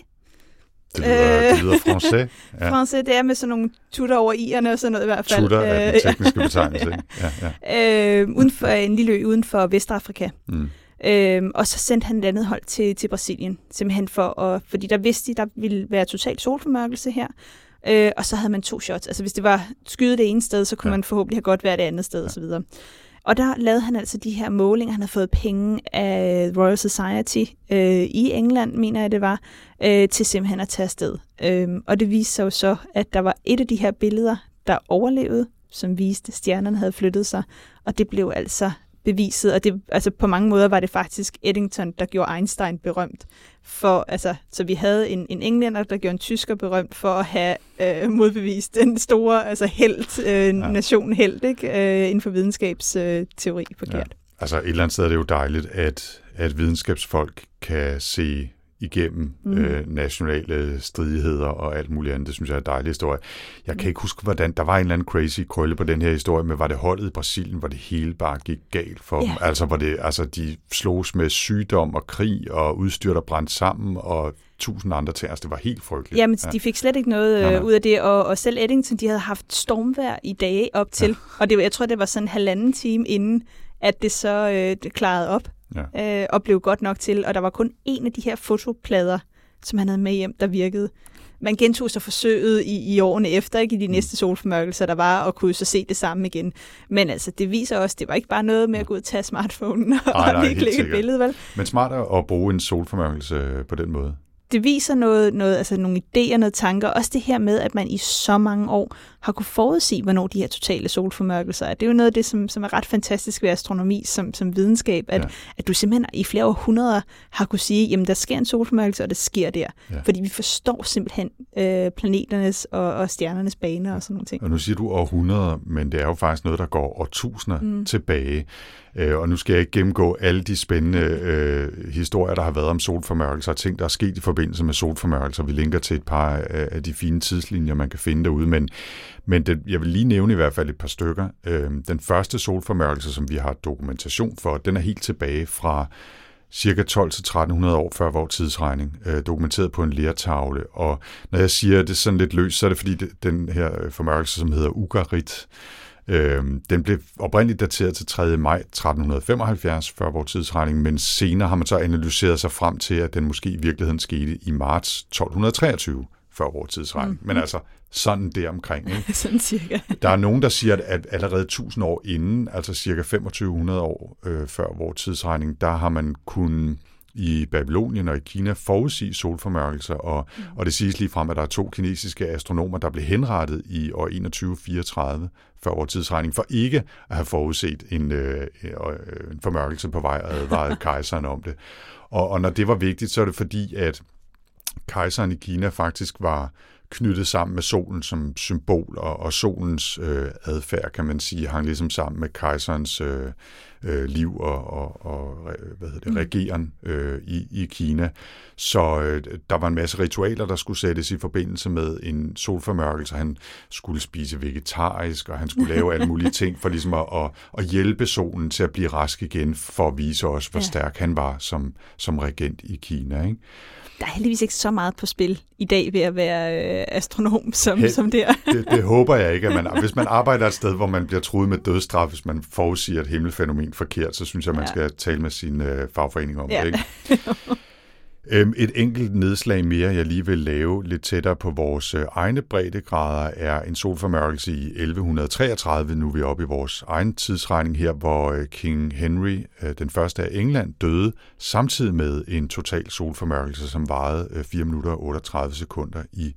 Det lyder, øh, det lyder français. Ja. français, det er med sådan nogle tutter over i'erne og sådan noget i hvert fald. Tutter er den øh, tekniske betegnelse. Ja, ja. Øh, uden for, en lille ø uden for Vestafrika. Mm. Øh, og så sendte han et andet hold til, til Brasilien, simpelthen for at, fordi der vidste de, der ville være total solformørkelse her, øh, og så havde man to shots. Altså hvis det var skyde det ene sted, så kunne ja. man forhåbentlig have godt været det andet sted ja. osv. Og der lavede han altså de her målinger. Han har fået penge af Royal Society øh, i England, mener jeg det var, øh, til simpelthen at tage afsted. Øh, og det viste sig jo så, at der var et af de her billeder, der overlevede, som viste, at stjernerne havde flyttet sig. Og det blev altså beviset, og det, altså på mange måder var det faktisk Eddington, der gjorde Einstein berømt. For, altså, så vi havde en, en englænder, der gjorde en tysker berømt for at have øh, modbevist den store altså held, øh, ja. nation held, ikke? Øh, inden for videnskabsteori øh, forkert. Ja. Altså et eller andet sted er det jo dejligt, at, at videnskabsfolk kan se igennem mm. øh, nationale stridigheder og alt muligt andet. Det synes jeg er en dejlig historie. Jeg kan mm. ikke huske, hvordan der var en eller anden crazy krølle på den her historie, men var det holdet i Brasilien, hvor det hele bare gik galt for yeah. dem? Altså, hvor det, altså, de slogs med sygdom og krig og udstyr, der brændte sammen og tusind andre ting. Altså, det var helt frygteligt. Jamen, ja. de fik slet ikke noget. Øh, ud af det, og, og selv Eddington, de havde haft stormvær i dage op til, ja. og det, jeg tror, det var sådan en halvanden time inden, at det så øh, det klarede op ja. øh, og blev godt nok til. Og der var kun en af de her fotoplader, som han havde med hjem, der virkede. Man gentog så forsøget i, i årene efter, ikke i de mm. næste solformørkelser, der var, og kunne så se det samme igen. Men altså, det viser også, det var ikke bare noget med at gå ud og tage smartphonen og, nej, nej, lige klikke et billede, vel? Men smart at bruge en solformørkelse på den måde det viser noget, noget, altså nogle idéer, noget tanker. Også det her med, at man i så mange år har kunne forudsige, hvornår de her totale solformørkelser er. Det er jo noget af det, som, som er ret fantastisk ved astronomi som, som videnskab, at, ja. at du simpelthen i flere århundreder har kunne sige, jamen der sker en solformørkelse, og det sker der. Ja. Fordi vi forstår simpelthen øh, planeternes og, og stjernernes baner og sådan nogle ting. Og nu siger du århundreder, men det er jo faktisk noget, der går årtusinder mm. tilbage. Øh, og nu skal jeg ikke gennemgå alle de spændende øh, historier, der har været om solformørkelser og ting, der er sket i forbindelse med solformørkelser. Vi linker til et par af, de fine tidslinjer, man kan finde derude, men, men det, jeg vil lige nævne i hvert fald et par stykker. Øh, den første solformørkelse, som vi har dokumentation for, den er helt tilbage fra cirka 12-1300 år før vores tidsregning, øh, dokumenteret på en lertavle. Og når jeg siger det sådan lidt løst, så er det fordi det, den her øh, formørkelse, som hedder Ugarit, øh, den blev oprindeligt dateret til 3. maj 1375 før vores tidsregning, men senere har man så analyseret sig frem til, at den måske i virkeligheden skete i marts 1223 før vores tidsregning. Mm. Men altså sådan der omkring. Ikke? sådan cirka. Der er nogen, der siger, at allerede 1000 år inden, altså cirka 2500 år øh, før vores tidsregning, der har man kunnet i Babylonien og i Kina forudsige solformørkelser, og, mm. og det siges lige frem, at der er to kinesiske astronomer, der blev henrettet i år 2134 før vores tidsregning, for ikke at have forudset en, øh, en formørkelse på vej og advaret kejseren om det. Og, og når det var vigtigt, så er det fordi, at kejseren i Kina faktisk var knyttet sammen med solen som symbol, og, og solens øh, adfærd, kan man sige, hang ligesom sammen med kejserens øh, øh, liv og, og, og hvad hedder det, mm. regeren øh, i, i Kina. Så øh, der var en masse ritualer, der skulle sættes i forbindelse med en solformørkelse. Han skulle spise vegetarisk, og han skulle lave alle mulige ting for ligesom at, at, at hjælpe solen til at blive rask igen, for at vise os, hvor ja. stærk han var som, som regent i Kina. Ikke? Der er heldigvis ikke så meget på spil i dag ved at være øh, astronom som, Hel- som der. det, det håber jeg ikke. At man, hvis man arbejder et sted, hvor man bliver truet med dødsstraf, hvis man forudsiger et himmelfænomen forkert, så synes jeg, man ja. skal tale med sin øh, fagforening om ja. det. Ikke? Øhm, et enkelt nedslag mere, jeg lige vil lave lidt tættere på vores øh, egne breddegrader, er en solformørkelse i 1133. Nu er vi oppe i vores egen tidsregning her, hvor øh, King Henry, øh, den første af England, døde samtidig med en total solformørkelse, som varede 4 minutter og 38 sekunder i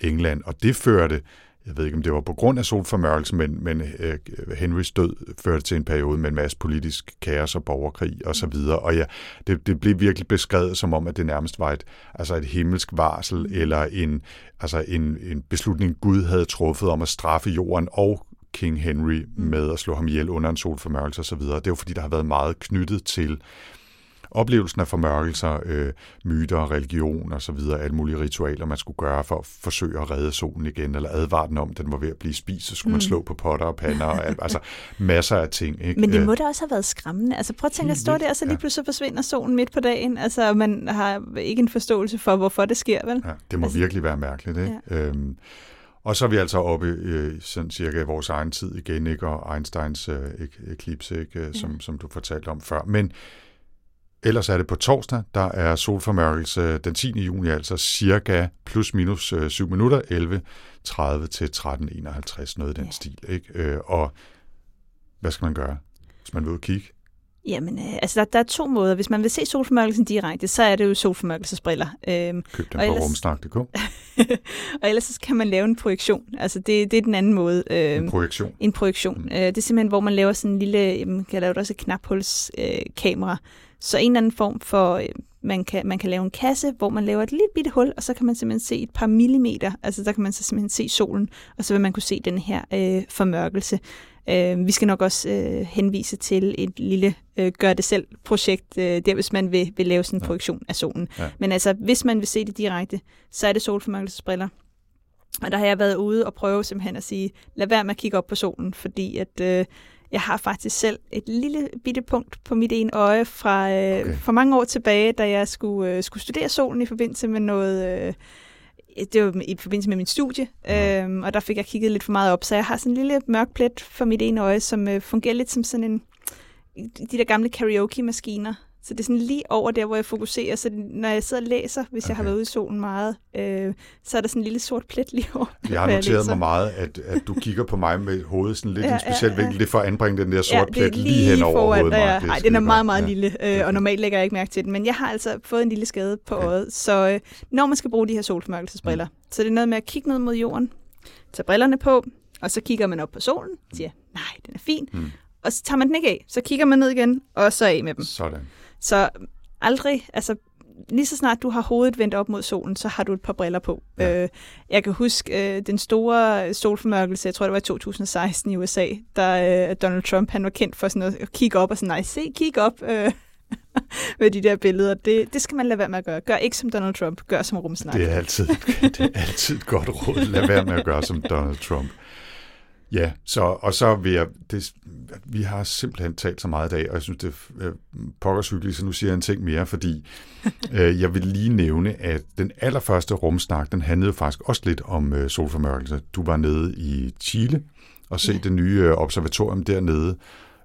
England. Og det førte jeg ved ikke, om det var på grund af solformørkelsen, men, men øh, Henrys død førte til en periode med en masse politisk kaos og borgerkrig og så videre. Og ja, det, det blev virkelig beskrevet som om, at det nærmest var et, altså et himmelsk varsel eller en, altså en, en beslutning, Gud havde truffet om at straffe jorden og King Henry med at slå ham ihjel under en solformørkelse osv. Det er jo fordi, der har været meget knyttet til oplevelsen af formørkelser, øh, myter, religion og så videre, alle mulige ritualer, man skulle gøre for at forsøge at redde solen igen, eller advare den om, den var ved at blive spist, så skulle mm. man slå på potter og pander, og alt, altså masser af ting. Ikke? Men det må da også have været skræmmende. Altså prøv at tænke at stå der, og så lige pludselig forsvinder solen midt på dagen. Altså man har ikke en forståelse for, hvorfor det sker, vel? Ja, det må altså, virkelig være mærkeligt, ikke? Ja. Øhm, og så er vi altså oppe øh, sådan cirka i vores egen tid igen, ikke? og Einsteins øh, eklipse, ikke? Ja. Som, som du fortalte om før. Men Ellers er det på torsdag, der er solformørkelse den 10. juni, altså cirka plus minus 7 øh, minutter, 11.30 til 13.51, noget i den ja. stil. Ikke? Øh, og hvad skal man gøre, hvis man vil ud og kigge? Jamen, øh, altså der, der er to måder. Hvis man vil se solformørkelsen direkte, så er det jo solformørkelsesbriller. Øhm, Køb dem på ellers... rumsnak.dk. og ellers så kan man lave en projektion. Altså det, det er den anden måde. Øhm, en projektion? En projektion. Mm. Øh, det er simpelthen, hvor man laver sådan en lille, man kan lave også et knaphulskamera, øh, så en eller anden form for, øh, man kan, man kan lave en kasse, hvor man laver et lille bitte hul, og så kan man simpelthen se et par millimeter, altså der kan man så simpelthen se solen, og så vil man kunne se den her øh, formørkelse. Øh, vi skal nok også øh, henvise til et lille øh, gør-det-selv-projekt, øh, der hvis man vil, vil lave sådan en ja. projektion af solen. Ja. Men altså, hvis man vil se det direkte, så er det solformørkelsesbriller. Og der har jeg været ude og prøve simpelthen at sige, lad være med at kigge op på solen, fordi at øh, jeg har faktisk selv et lille bitte punkt på mit ene øje fra øh, okay. for mange år tilbage, da jeg skulle, øh, skulle studere solen i forbindelse med noget... Øh, det var i forbindelse med min studie, ja. øhm, og der fik jeg kigget lidt for meget op, så jeg har sådan en lille mørk plet for mit ene øje, som øh, fungerer lidt som sådan en, de der gamle karaoke-maskiner, så det er sådan lige over der, hvor jeg fokuserer. Så når jeg sidder og læser, hvis okay. jeg har været ude i solen meget, øh, så er der sådan en lille sort plet lige over. Jeg har noteret mig meget, at, at du kigger på mig med hovedet sådan lidt ja, en speciel ja, vinkel. Det er for at anbringe den der sort ja, plet lige, lige hen over hovedet. Ja, nej, den er meget, meget ja. lille, øh, og normalt lægger jeg ikke mærke til den. Men jeg har altså fået en lille skade på okay. øjet. Så øh, når man skal bruge de her solformørkelsesbriller, mm. så det er noget med at kigge ned mod jorden, tage brillerne på, og så kigger man op på solen, og siger, nej, den er fin. Mm. Og så tager man den ikke af. Så kigger man ned igen, og så af med dem. Sådan. Så aldrig, altså lige så snart du har hovedet vendt op mod solen, så har du et par briller på. Ja. Øh, jeg kan huske øh, den store solformørkelse, jeg tror det var i 2016 i USA, da øh, Donald Trump han var kendt for sådan noget, at kigge op og sådan, nej, se, kig op. Øh, med de der billeder. Det, det skal man lade være med at gøre. Gør ikke som Donald Trump, gør som rumsnak. Det er altid, det er altid et godt råd. Lad være med at gøre som Donald Trump. Ja, så, og så vil jeg, det, vi har simpelthen talt så meget i dag, og jeg synes, det er øh, pokkers hyggeligt, så nu siger jeg en ting mere, fordi øh, jeg vil lige nævne, at den allerførste rumsnak, den handlede faktisk også lidt om øh, solformørkelse. Du var nede i Chile og se ja. det nye øh, observatorium dernede,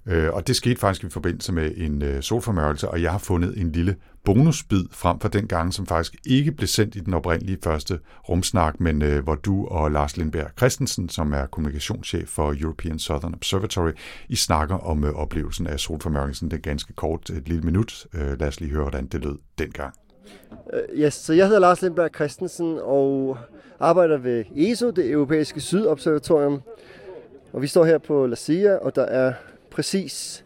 Øh, og det skete faktisk i forbindelse med en øh, solformørkelse, og jeg har fundet en lille bonusbid frem for den gang, som faktisk ikke blev sendt i den oprindelige første rumsnak, men øh, hvor du og Lars Lindberg Christensen, som er kommunikationschef for European Southern Observatory, I snakker om øh, oplevelsen af solformørkelsen. Det er ganske kort, et lille minut. Øh, lad os lige høre, hvordan det lød dengang. Uh, yes, så jeg hedder Lars Lindberg Christensen og arbejder ved ESO, det europæiske sydobservatorium. Og vi står her på La Silla, og der er præcis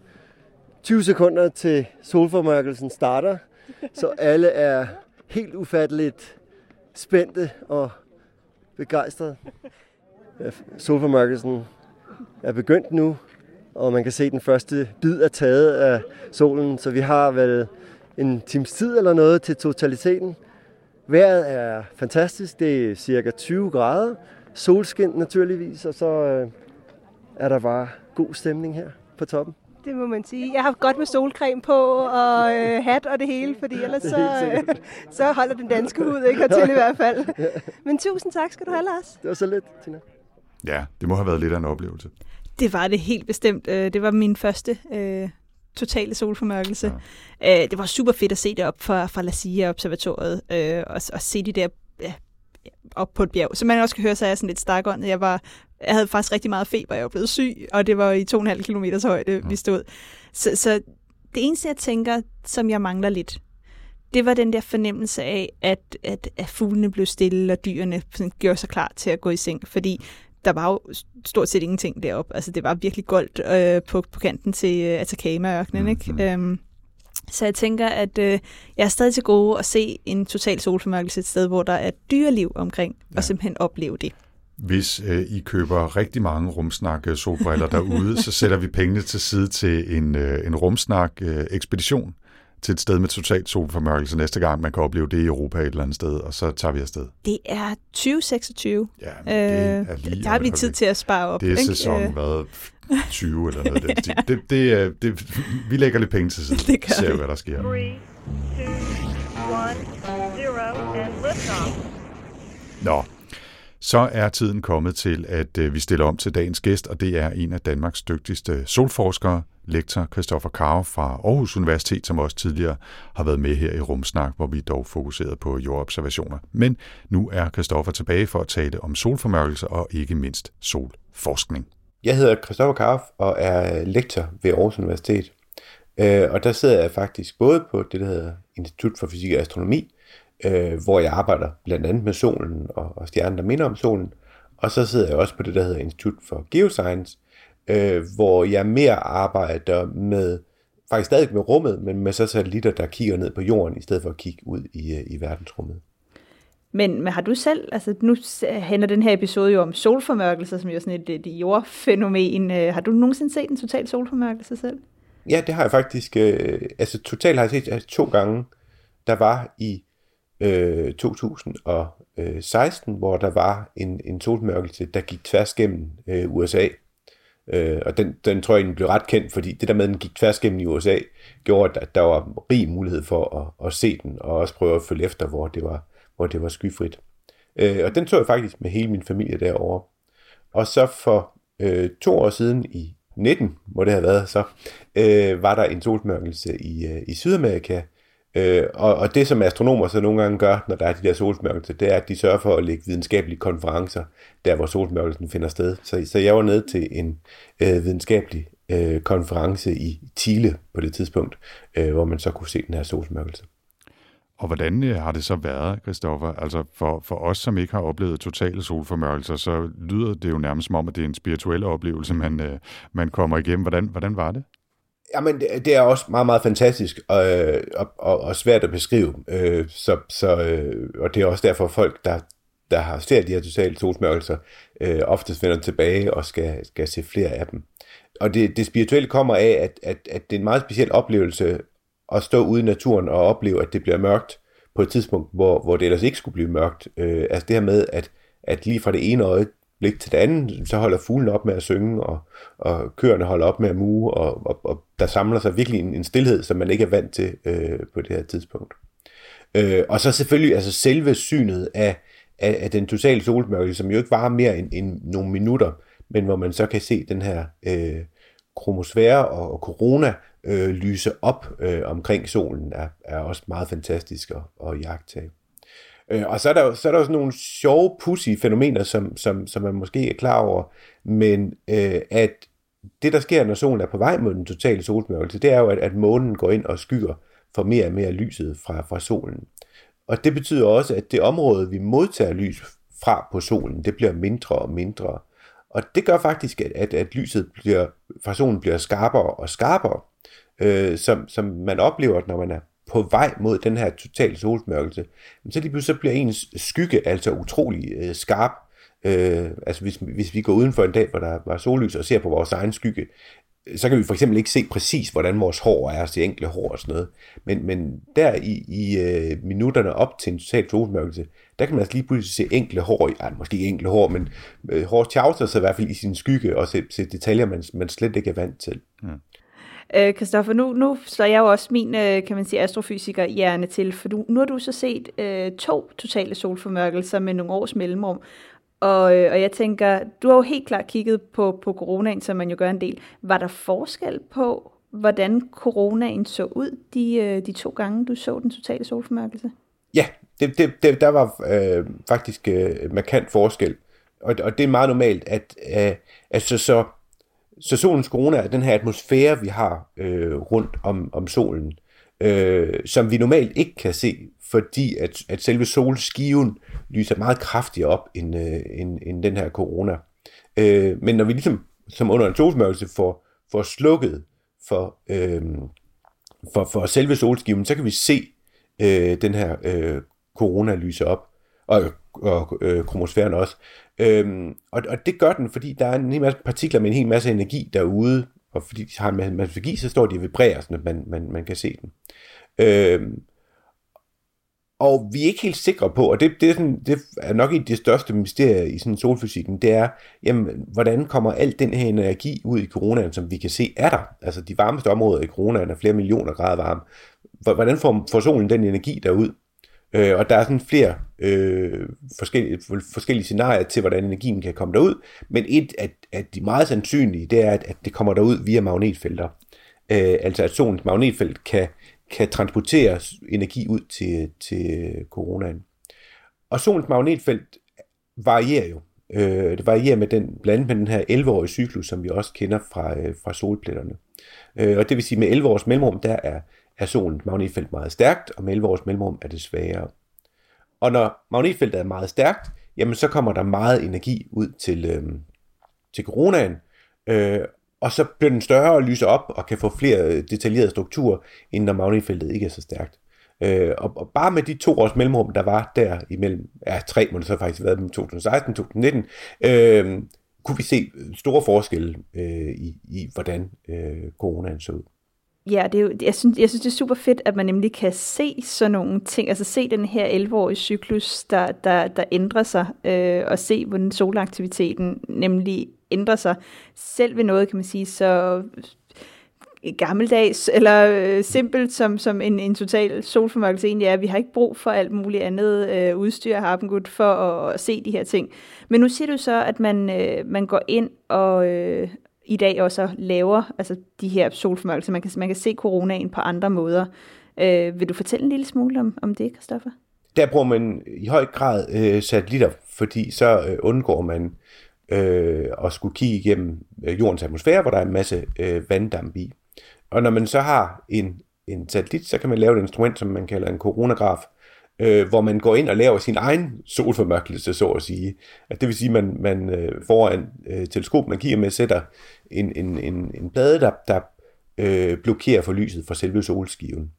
20 sekunder til solformørkelsen starter, så alle er helt ufatteligt spændte og begejstrede. Solformørkelsen er begyndt nu, og man kan se, at den første bid er taget af solen, så vi har vel en times tid eller noget til totaliteten. Vejret er fantastisk, det er cirka 20 grader, solskin naturligvis, og så øh, er der bare god stemning her på toppen. Det må man sige. Jeg har godt med solcreme på og øh, hat og det hele, fordi ellers så, øh, så holder den danske hud ikke til i hvert fald. Men tusind tak skal du have, Lars. Det var så lidt, Tina. Ja, det må have været lidt af en oplevelse. Det var det helt bestemt. Øh, det var min første øh, totale solformørkelse. Ja. Øh, det var super fedt at se det op fra, fra La Silla Observatoriet, øh, og, og se de der op på et bjerg. Så man også kan høre, så er jeg sådan lidt stakåndet. Jeg var jeg havde faktisk rigtig meget feber, jeg var blevet syg, og det var i 2,5 km højde, vi stod. Så, så det eneste, jeg tænker, som jeg mangler lidt, det var den der fornemmelse af, at, at, at fuglene blev stille, og dyrene sådan, gjorde sig klar til at gå i seng, fordi der var jo stort set ingenting deroppe. Altså, det var virkelig goldt øh, på, på kanten til øh, Atacama-ørkenen, mm-hmm. ikke? Øhm, så jeg tænker, at øh, jeg er stadig til gode at se en total solformørkelse et sted, hvor der er dyreliv omkring, ja. og simpelthen opleve det. Hvis øh, I køber rigtig mange rumsnak solbriller derude, så sætter vi pengene til side til en, øh, en rumsnak øh, ekspedition til et sted med totalt solformørkelse næste gang, man kan opleve det i Europa et eller andet sted, og så tager vi afsted. Det er 2026. Ja, det er øh, lige der har vi tid til at spare op. Det er sæson, øh. hvad, 20 eller noget. ja. det, det, det, det, vi lægger lidt penge til side, det gør ser vi. hvad der sker. 3, 2, 1, 0, and. Nå, så er tiden kommet til, at øh, vi stiller om til dagens gæst, og det er en af Danmarks dygtigste solforskere, lektor Christoffer Karo fra Aarhus Universitet, som også tidligere har været med her i Rumsnak, hvor vi dog fokuseret på jordobservationer. Men nu er Christoffer tilbage for at tale om solformørkelse og ikke mindst solforskning. Jeg hedder Christoffer Karf og er øh, lektor ved Aarhus Universitet. Øh, og der sidder jeg faktisk både på det, der hedder Institut for Fysik og Astronomi, øh, hvor jeg arbejder blandt andet med solen og, og stjernen, der minder om solen. Og så sidder jeg også på det, der hedder Institut for Geoscience, øh, hvor jeg mere arbejder med, faktisk stadig med rummet, men med så satellitter, der kigger ned på jorden, i stedet for at kigge ud i, øh, i verdensrummet. Men, men har du selv, altså nu handler den her episode jo om solformørkelse, som jo er sådan et, et jordfænomen. Øh, har du nogensinde set en total solformørkelse selv? Ja, det har jeg faktisk. Øh, altså totalt har jeg set altså, to gange. Der var i øh, 2016, hvor der var en, en solmørkelse, der gik tværs gennem øh, USA. Øh, og den, den tror jeg, den blev ret kendt, fordi det der med, at den gik tværs gennem i USA, gjorde, at der var rig mulighed for at, at se den, og også prøve at følge efter, hvor det var, hvor det var skyfrit. Øh, og den tog jeg faktisk med hele min familie derovre. Og så for øh, to år siden i 19, må det have været så, øh, var der en solsmørkelse i, øh, i Sydamerika, Øh, og, og det, som astronomer så nogle gange gør, når der er de der solsmørkelser, det er, at de sørger for at lægge videnskabelige konferencer, der hvor solsmørkelsen finder sted. Så, så jeg var nede til en øh, videnskabelig øh, konference i Chile på det tidspunkt, øh, hvor man så kunne se den her solsmørkelse. Og hvordan øh, har det så været, Christoffer? Altså for, for os, som ikke har oplevet totale solformørkelser, så lyder det jo nærmest som om, at det er en spirituel oplevelse, man, øh, man kommer igennem. Hvordan, hvordan var det? Jamen, det, det er også meget, meget fantastisk og, øh, og, og, og svært at beskrive. Øh, så, så, øh, og det er også derfor folk, der, der har set de her totale solsmørkelser, øh, oftest vender tilbage og skal, skal se flere af dem. Og det, det spirituelle kommer af, at, at, at det er en meget speciel oplevelse at stå ude i naturen og opleve, at det bliver mørkt på et tidspunkt, hvor, hvor det ellers ikke skulle blive mørkt. Øh, altså det her med, at, at lige fra det ene øjeblik til det andet, så holder fuglen op med at synge, og, og køerne holder op med at muge, og, og, og der samler sig virkelig en, en stillhed, som man ikke er vant til øh, på det her tidspunkt. Øh, og så selvfølgelig altså selve synet af, af, af den totale solmørke, som jo ikke varer mere end, end nogle minutter, men hvor man så kan se den her øh, kromosfære og, og corona øh, lyse op øh, omkring solen, er, er også meget fantastisk at, at jagtage. Øh, og så er, der, så er der også nogle sjove, pussy fænomener, som, som, som man måske er klar over, men øh, at det, der sker, når solen er på vej mod den totale solmørkelse, det er jo, at, at månen går ind og skygger for mere og mere lyset fra, fra solen. Og det betyder også, at det område, vi modtager lys fra på solen, det bliver mindre og mindre. Og det gør faktisk, at, at, at lyset bliver, fra solen bliver skarpere og skarpere, øh, som, som man oplever, når man er på vej mod den her totale solsmørkelse, Så lige pludselig så bliver ens skygge altså utrolig øh, skarp. Øh, altså hvis, hvis vi går udenfor en dag, hvor der var sollys og ser på vores egen skygge, så kan vi for eksempel ikke se præcis, hvordan vores hår er, altså enkle hår og sådan noget. Men, men der i, i øh, minutterne op til en total solmørkelse, der kan man altså lige pludselig se enkle hår, ja, måske ikke enkle hår, men øh, hår tjavser sig i hvert fald i sin skygge, og se, se detaljer, man, man slet ikke er vant til. Øh, Christoffer, nu, nu slår jeg jo også min, øh, kan man sige, astrofysiker hjerne til, for du, nu har du så set øh, to totale solformørkelser med nogle års mellemrum, og, øh, og jeg tænker, du har jo helt klart kigget på, på coronaen, som man jo gør en del. Var der forskel på, hvordan coronaen så ud de, øh, de to gange, du så den totale solformørkelse? Ja, det, det, det, der var øh, faktisk øh, markant forskel. Og, og det er meget normalt, at øh, altså, så, så solens corona er den her atmosfære, vi har øh, rundt om, om solen, øh, som vi normalt ikke kan se, fordi at, at selve solskiven lyser meget kraftigere op end, øh, end, end den her corona. Øh, men når vi ligesom som under en solsmørkelse får, får slukket for, øh, for, for selve solskiven, så kan vi se øh, den her øh, corona lyse op, og, og øh, kromosfæren også. Øhm, og, og det gør den, fordi der er en hel masse partikler med en hel masse energi derude, og fordi de har en masse energi, så står de og vibrerer, så man, man, man kan se dem. Øhm, og vi er ikke helt sikre på, og det, det, er, sådan, det er nok et af de største mysterier i sådan solfysikken, det er, jamen, hvordan kommer al den her energi ud i coronaen, som vi kan se er der? Altså de varmeste områder i coronaen er flere millioner grader varme. Hvordan får, får solen den energi derud? Øh, og der er sådan flere øh, forskellige, forskellige scenarier til, hvordan energien kan komme derud, men et af, af de meget sandsynlige, det er, at, at det kommer derud via magnetfelter. Øh, altså at solens magnetfelt kan kan transportere energi ud til, til coronaen. Og solens magnetfelt varierer jo. Øh, det varierer med den, blandt andet med den her 11-årige cyklus, som vi også kender fra, øh, fra solpletterne. Øh, og det vil sige, med 11 års mellemrum, der er, er solens magnetfelt meget stærkt, og med 11 års mellemrum er det svagere. Og når magnetfeltet er meget stærkt, jamen så kommer der meget energi ud til, øh, til coronaen, øh, og så bliver den større og lyser op og kan få flere øh, detaljerede strukturer, end når magnetfeltet ikke er så stærkt. Øh, og, og bare med de to års mellemrum, der var der imellem, ja tre må det så faktisk været mellem 2016 og 2019, øh, kunne vi se store forskelle øh, i, i, hvordan øh, coronaen så ud. Ja, det er jo, jeg, synes, jeg synes, det er super fedt, at man nemlig kan se sådan nogle ting, altså se den her 11-årige cyklus, der, der, der ændrer sig, øh, og se, hvordan solaktiviteten nemlig ændrer sig, selv ved noget, kan man sige, så gammeldags eller øh, simpelt som, som en, en total solformørkelse egentlig er. Vi har ikke brug for alt muligt andet øh, udstyr af Harpengud for at, at se de her ting. Men nu siger du så, at man, øh, man går ind og øh, i dag også laver altså de her solformørkelser. Man kan, man kan se coronaen på andre måder. Øh, vil du fortælle en lille smule om, om det, Kristoffer? Der bruger man i høj grad øh, satellitter, fordi så øh, undgår man øh, at skulle kigge igennem øh, jordens atmosfære, hvor der er en masse øh, vanddamp i. Og når man så har en, en satellit, så kan man lave et instrument, som man kalder en coronagraf, øh, hvor man går ind og laver sin egen solformørkelse, så at sige. At det vil sige, at man, man øh, foran øh, teleskop, man kigger med, sætter en, en, en, en plade, der, der øh, blokerer for lyset fra selve solskiven.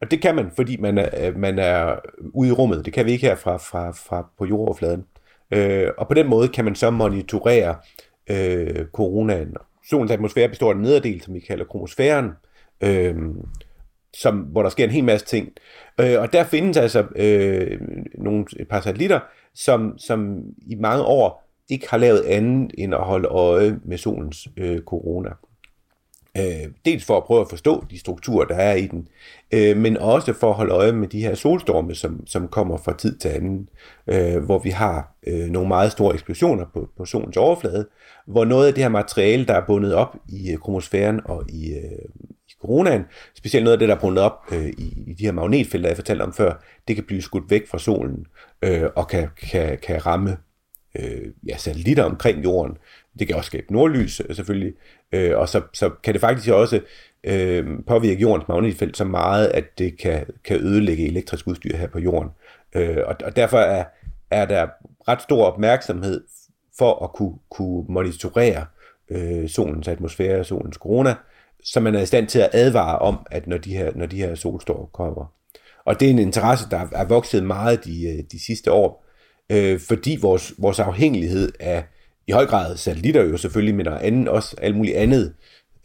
Og det kan man, fordi man er, øh, man er ude i rummet. Det kan vi ikke her fra, fra, fra på jordoverfladen. Øh, og på den måde kan man så monitorere øh, coronaen. Solens atmosfære består af en nederdel, som vi kalder kromosfæren. Øh, som, hvor der sker en hel masse ting. Øh, og der findes altså øh, nogle, et par satellitter, som, som i mange år ikke har lavet andet end at holde øje med solens øh, corona. Øh, dels for at prøve at forstå de strukturer, der er i den, øh, men også for at holde øje med de her solstorme, som, som kommer fra tid til anden, øh, hvor vi har øh, nogle meget store eksplosioner på, på solens overflade, hvor noget af det her materiale, der er bundet op i øh, kromosfæren og i, øh, i coronaen, specielt noget af det, der er bundet op øh, i, i de her magnetfelter, jeg fortalte om før, det kan blive skudt væk fra solen øh, og kan, kan, kan ramme øh, ja, satellitter omkring jorden. Det kan også skabe nordlys øh, selvfølgelig, øh, og så, så kan det faktisk også øh, påvirke jordens magnetfelt så meget, at det kan, kan ødelægge elektrisk udstyr her på jorden. Øh, og, og derfor er, er der ret stor opmærksomhed for at kunne, kunne monitorere øh, solens atmosfære, solens corona, så man er i stand til at advare om, at når de her, når de her solstorme kommer. Og det er en interesse, der er vokset meget de, øh, de sidste år, øh, fordi vores, vores afhængighed af i høj grad satellitter jo selvfølgelig, men der er anden, også alt muligt andet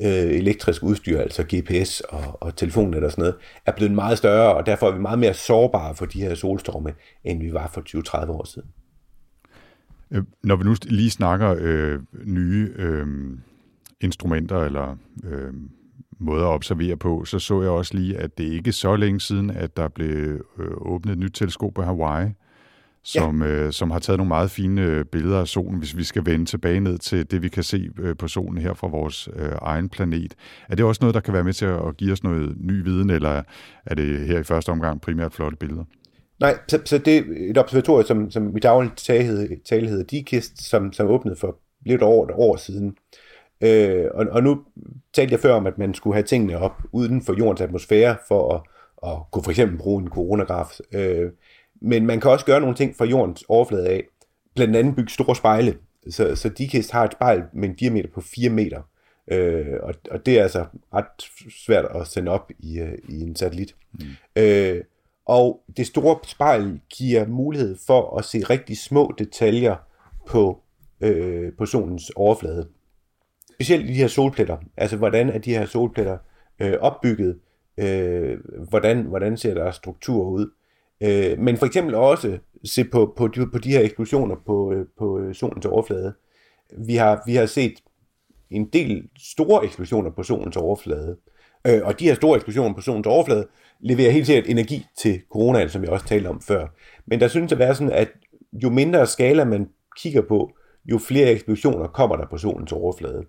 øh, elektrisk udstyr, altså GPS og, og telefonnet og sådan noget, er blevet meget større, og derfor er vi meget mere sårbare for de her solstorme, end vi var for 20-30 år siden. Øh, når vi nu lige snakker øh, nye øh, instrumenter eller øh, måder at observere på, så så jeg også lige, at det ikke er så længe siden, at der blev øh, åbnet et nyt teleskop på Hawaii, som, ja. øh, som har taget nogle meget fine øh, billeder af solen, hvis vi skal vende tilbage ned til det, vi kan se øh, på solen her fra vores øh, egen planet. Er det også noget, der kan være med til at give os noget ny viden, eller er det her i første omgang primært flotte billeder? Nej, så, så det er et observatorium, som, som i daglig tale hedder DKIST, som, som åbnede for lidt over et år siden. Øh, og, og nu talte jeg før om, at man skulle have tingene op uden for jordens atmosfære, for at, at kunne for eksempel bruge en coronograf. Øh, men man kan også gøre nogle ting fra jordens overflade af. Blandt andet bygge store spejle. Så, så DKIST har et spejl med en diameter på 4 meter. Øh, og, og det er altså ret svært at sende op i, øh, i en satellit. Mm. Øh, og det store spejl giver mulighed for at se rigtig små detaljer på, øh, på solens overflade. Specielt i de her solpletter. Altså, hvordan er de her solpletter øh, opbygget? Øh, hvordan, hvordan ser deres struktur ud? Øh, men for eksempel også se på, på, de, på de her eksplosioner på, øh, på øh, solens overflade. Vi har, vi har set en del store eksplosioner på solens overflade. Øh, og de her store eksplosioner på solens overflade leverer helt sikkert energi til coronaen, som jeg også talte om før. Men der synes at være sådan, at jo mindre skala man kigger på, jo flere eksplosioner kommer der på solens overflade.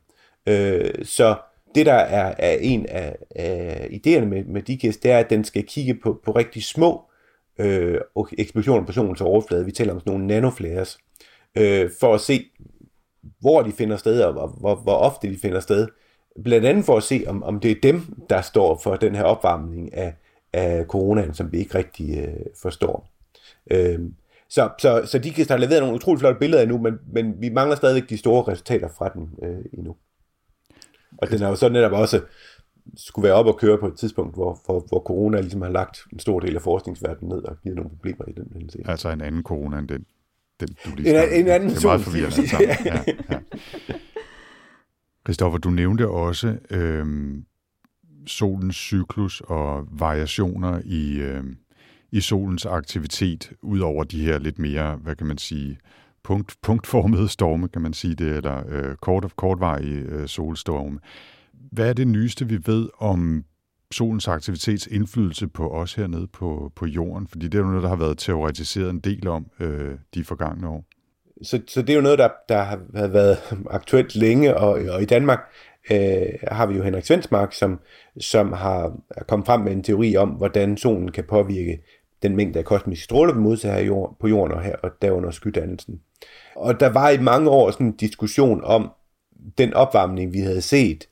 Øh, så det, der er, er en af, af idéerne med, med DKS, det er, at den skal kigge på, på rigtig små øh, eksplosioner på solens overflade. Vi taler om sådan nogle nanoflares, øh, for at se, hvor de finder sted, og hvor, hvor, hvor ofte de finder sted. Blandt andet for at se, om, om det er dem, der står for den her opvarmning af, af coronaen, som vi ikke rigtig øh, forstår. Øh, så, så, så de kan have leveret nogle utroligt flotte billeder endnu, men, men vi mangler stadigvæk de store resultater fra den øh, endnu. Og den er jo så netop også skulle være op og køre på et tidspunkt, hvor, hvor, hvor corona ligesom har lagt en stor del af forskningsverdenen ned og givet nogle problemer i den henseende. Altså en anden corona end den, den du lige en, en anden Det er meget forvirrende. ja, ja. Christoffer, du nævnte også øhm, solens cyklus og variationer i, øhm, i solens aktivitet, ud over de her lidt mere, hvad kan man sige, punkt, punktformede storme, kan man sige det, eller øh, kort, kortvarige øh, solstorme. Hvad er det nyeste, vi ved om solens aktivitets indflydelse på os hernede på, på jorden? Fordi det er jo noget, der har været teoretiseret en del om øh, de forgangne år. Så, så det er jo noget, der, der har været aktuelt længe, og, og i Danmark øh, har vi jo Henrik Svensmark, som, som har kommet frem med en teori om, hvordan solen kan påvirke den mængde af kosmiske stråler, vi modtager jord, på jorden og, her, og derunder skydannelsen. Og der var i mange år sådan en diskussion om den opvarmning, vi havde set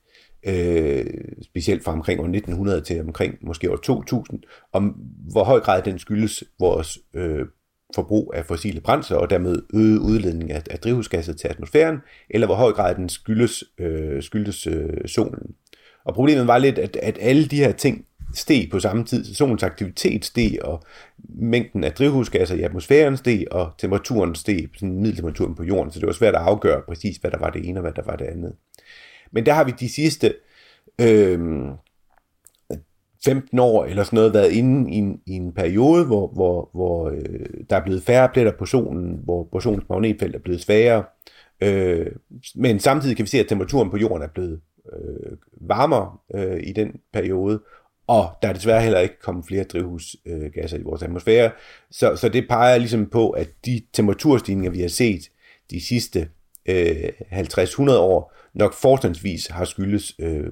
øh, specielt fra omkring år 1900 til omkring måske år 2000, om hvor høj grad den skyldes vores øh, forbrug af fossile brændsler og dermed øget udledning af, af drivhusgasser til atmosfæren, eller hvor høj grad den skyldes, øh, skyldes øh, solen. Og problemet var lidt, at, at alle de her ting steg på samme tid. Solens aktivitet steg, og mængden af drivhusgasser i atmosfæren steg, og temperaturen steg, sådan middeltemperaturen på jorden, så det var svært at afgøre præcis, hvad der var det ene og hvad der var det andet. Men der har vi de sidste øh, 15 år eller sådan noget været inde i en, i en periode, hvor, hvor, hvor øh, der er blevet færre pletter på solen, hvor, hvor solens magnetfelt er blevet svagere. Øh, men samtidig kan vi se, at temperaturen på jorden er blevet øh, varmere øh, i den periode, og der er desværre heller ikke kommet flere drivhusgasser øh, i vores atmosfære. Så, så det peger ligesom på, at de temperaturstigninger, vi har set de sidste øh, 50-100 år, nok forstandsvis har skyldes øh,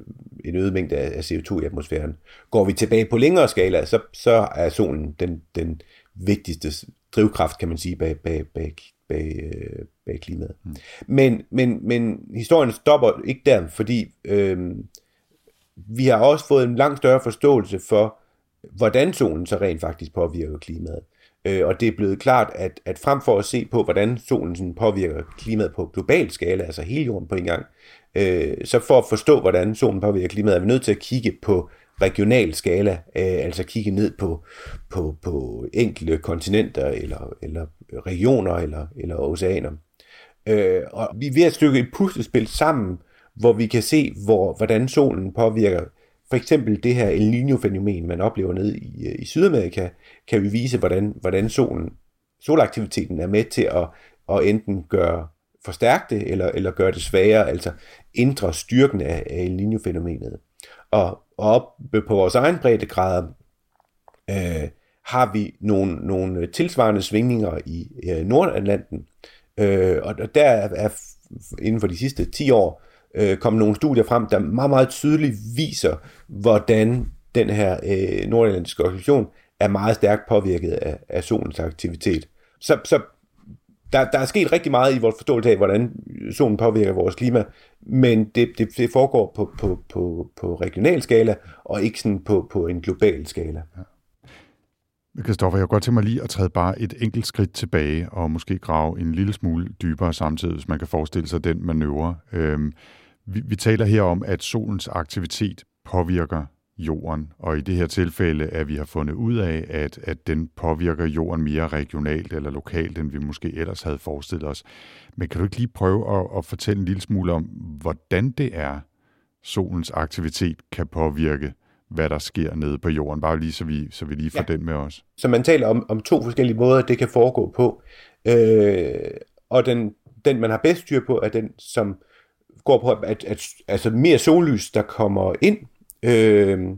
en øget mængde af CO2 i atmosfæren. Går vi tilbage på længere skala, så, så er solen den, den vigtigste drivkraft, kan man sige, bag, bag, bag, bag, øh, bag klimaet. Mm. Men, men, men historien stopper ikke der, fordi øh, vi har også fået en langt større forståelse for, hvordan solen så rent faktisk påvirker klimaet. Øh, og det er blevet klart, at, at frem for at se på, hvordan solen sådan påvirker klimaet på global skala, altså hele jorden på en gang, øh, så for at forstå, hvordan solen påvirker klimaet, er vi nødt til at kigge på regional skala, øh, altså kigge ned på, på, på enkelte kontinenter, eller, eller regioner, eller, eller oceaner. Øh, og vi er ved at stykke et puslespil sammen, hvor vi kan se, hvor, hvordan solen påvirker for eksempel det her El Niño-fænomen, man oplever nede i, øh, i Sydamerika, kan vi vise, hvordan, hvordan solen, solaktiviteten er med til at, at enten gøre forstærke det, eller, eller gøre det svagere, altså ændre styrken af, af El Niño-fænomenet. Og, og op på vores egen breddegrader øh, har vi nogle, nogle tilsvarende svingninger i øh, Nordatlanten, øh, og der er, er inden for de sidste 10 år øh, kommet nogle studier frem, der meget, meget tydeligt viser, hvordan den her øh, nordatlantiske organisation er meget stærkt påvirket af, af solens aktivitet. Så, så der, der er sket rigtig meget i vores forståelse af, hvordan solen påvirker vores klima, men det, det, det foregår på, på, på, på regional skala, og ikke sådan på, på en global skala. Ja. Kristoffer, jeg kunne godt tænke mig lige at træde bare et enkelt skridt tilbage, og måske grave en lille smule dybere samtidig, hvis man kan forestille sig den manøvre. Øhm, vi, vi taler her om, at solens aktivitet påvirker jorden, og i det her tilfælde, at vi har fundet ud af, at, at den påvirker jorden mere regionalt eller lokalt, end vi måske ellers havde forestillet os. Men kan du ikke lige prøve at, at fortælle en lille smule om, hvordan det er, solens aktivitet kan påvirke, hvad der sker nede på jorden? Bare lige så vi, så vi lige får ja. den med os. Så man taler om, om to forskellige måder, det kan foregå på. Øh, og den, den, man har bedst styr på, er den, som går på, at, at altså mere sollys, der kommer ind, øh,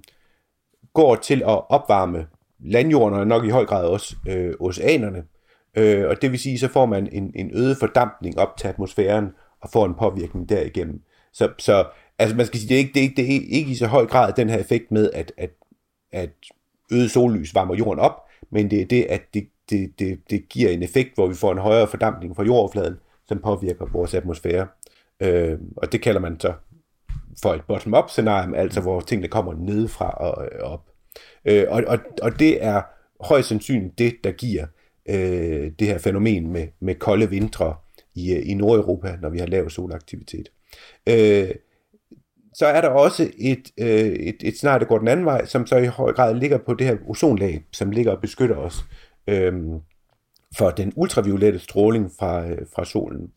går til at opvarme landjorden, og nok i høj grad også øh, oceanerne. Øh, og det vil sige, så får man en, en øget fordampning op til atmosfæren, og får en påvirkning derigennem. Så, så altså man skal sige, det er ikke, det er ikke, det er ikke i så høj grad den her effekt med, at, at, at øget sollys varmer jorden op, men det er det, at det, det, det, det giver en effekt, hvor vi får en højere fordampning fra jordoverfladen, som påvirker vores atmosfære. Øh, og det kalder man så for et bottom-up scenarie, altså hvor tingene kommer nedefra og op. Øh, og, og, og det er højst sandsynligt det, der giver øh, det her fænomen med, med kolde vintre i, i Nordeuropa, når vi har lav solaktivitet. Øh, så er der også et, øh, et, et scenarie, der går den anden vej, som så i høj grad ligger på det her ozonlag, som ligger og beskytter os øh, for den ultraviolette stråling fra, øh, fra solen.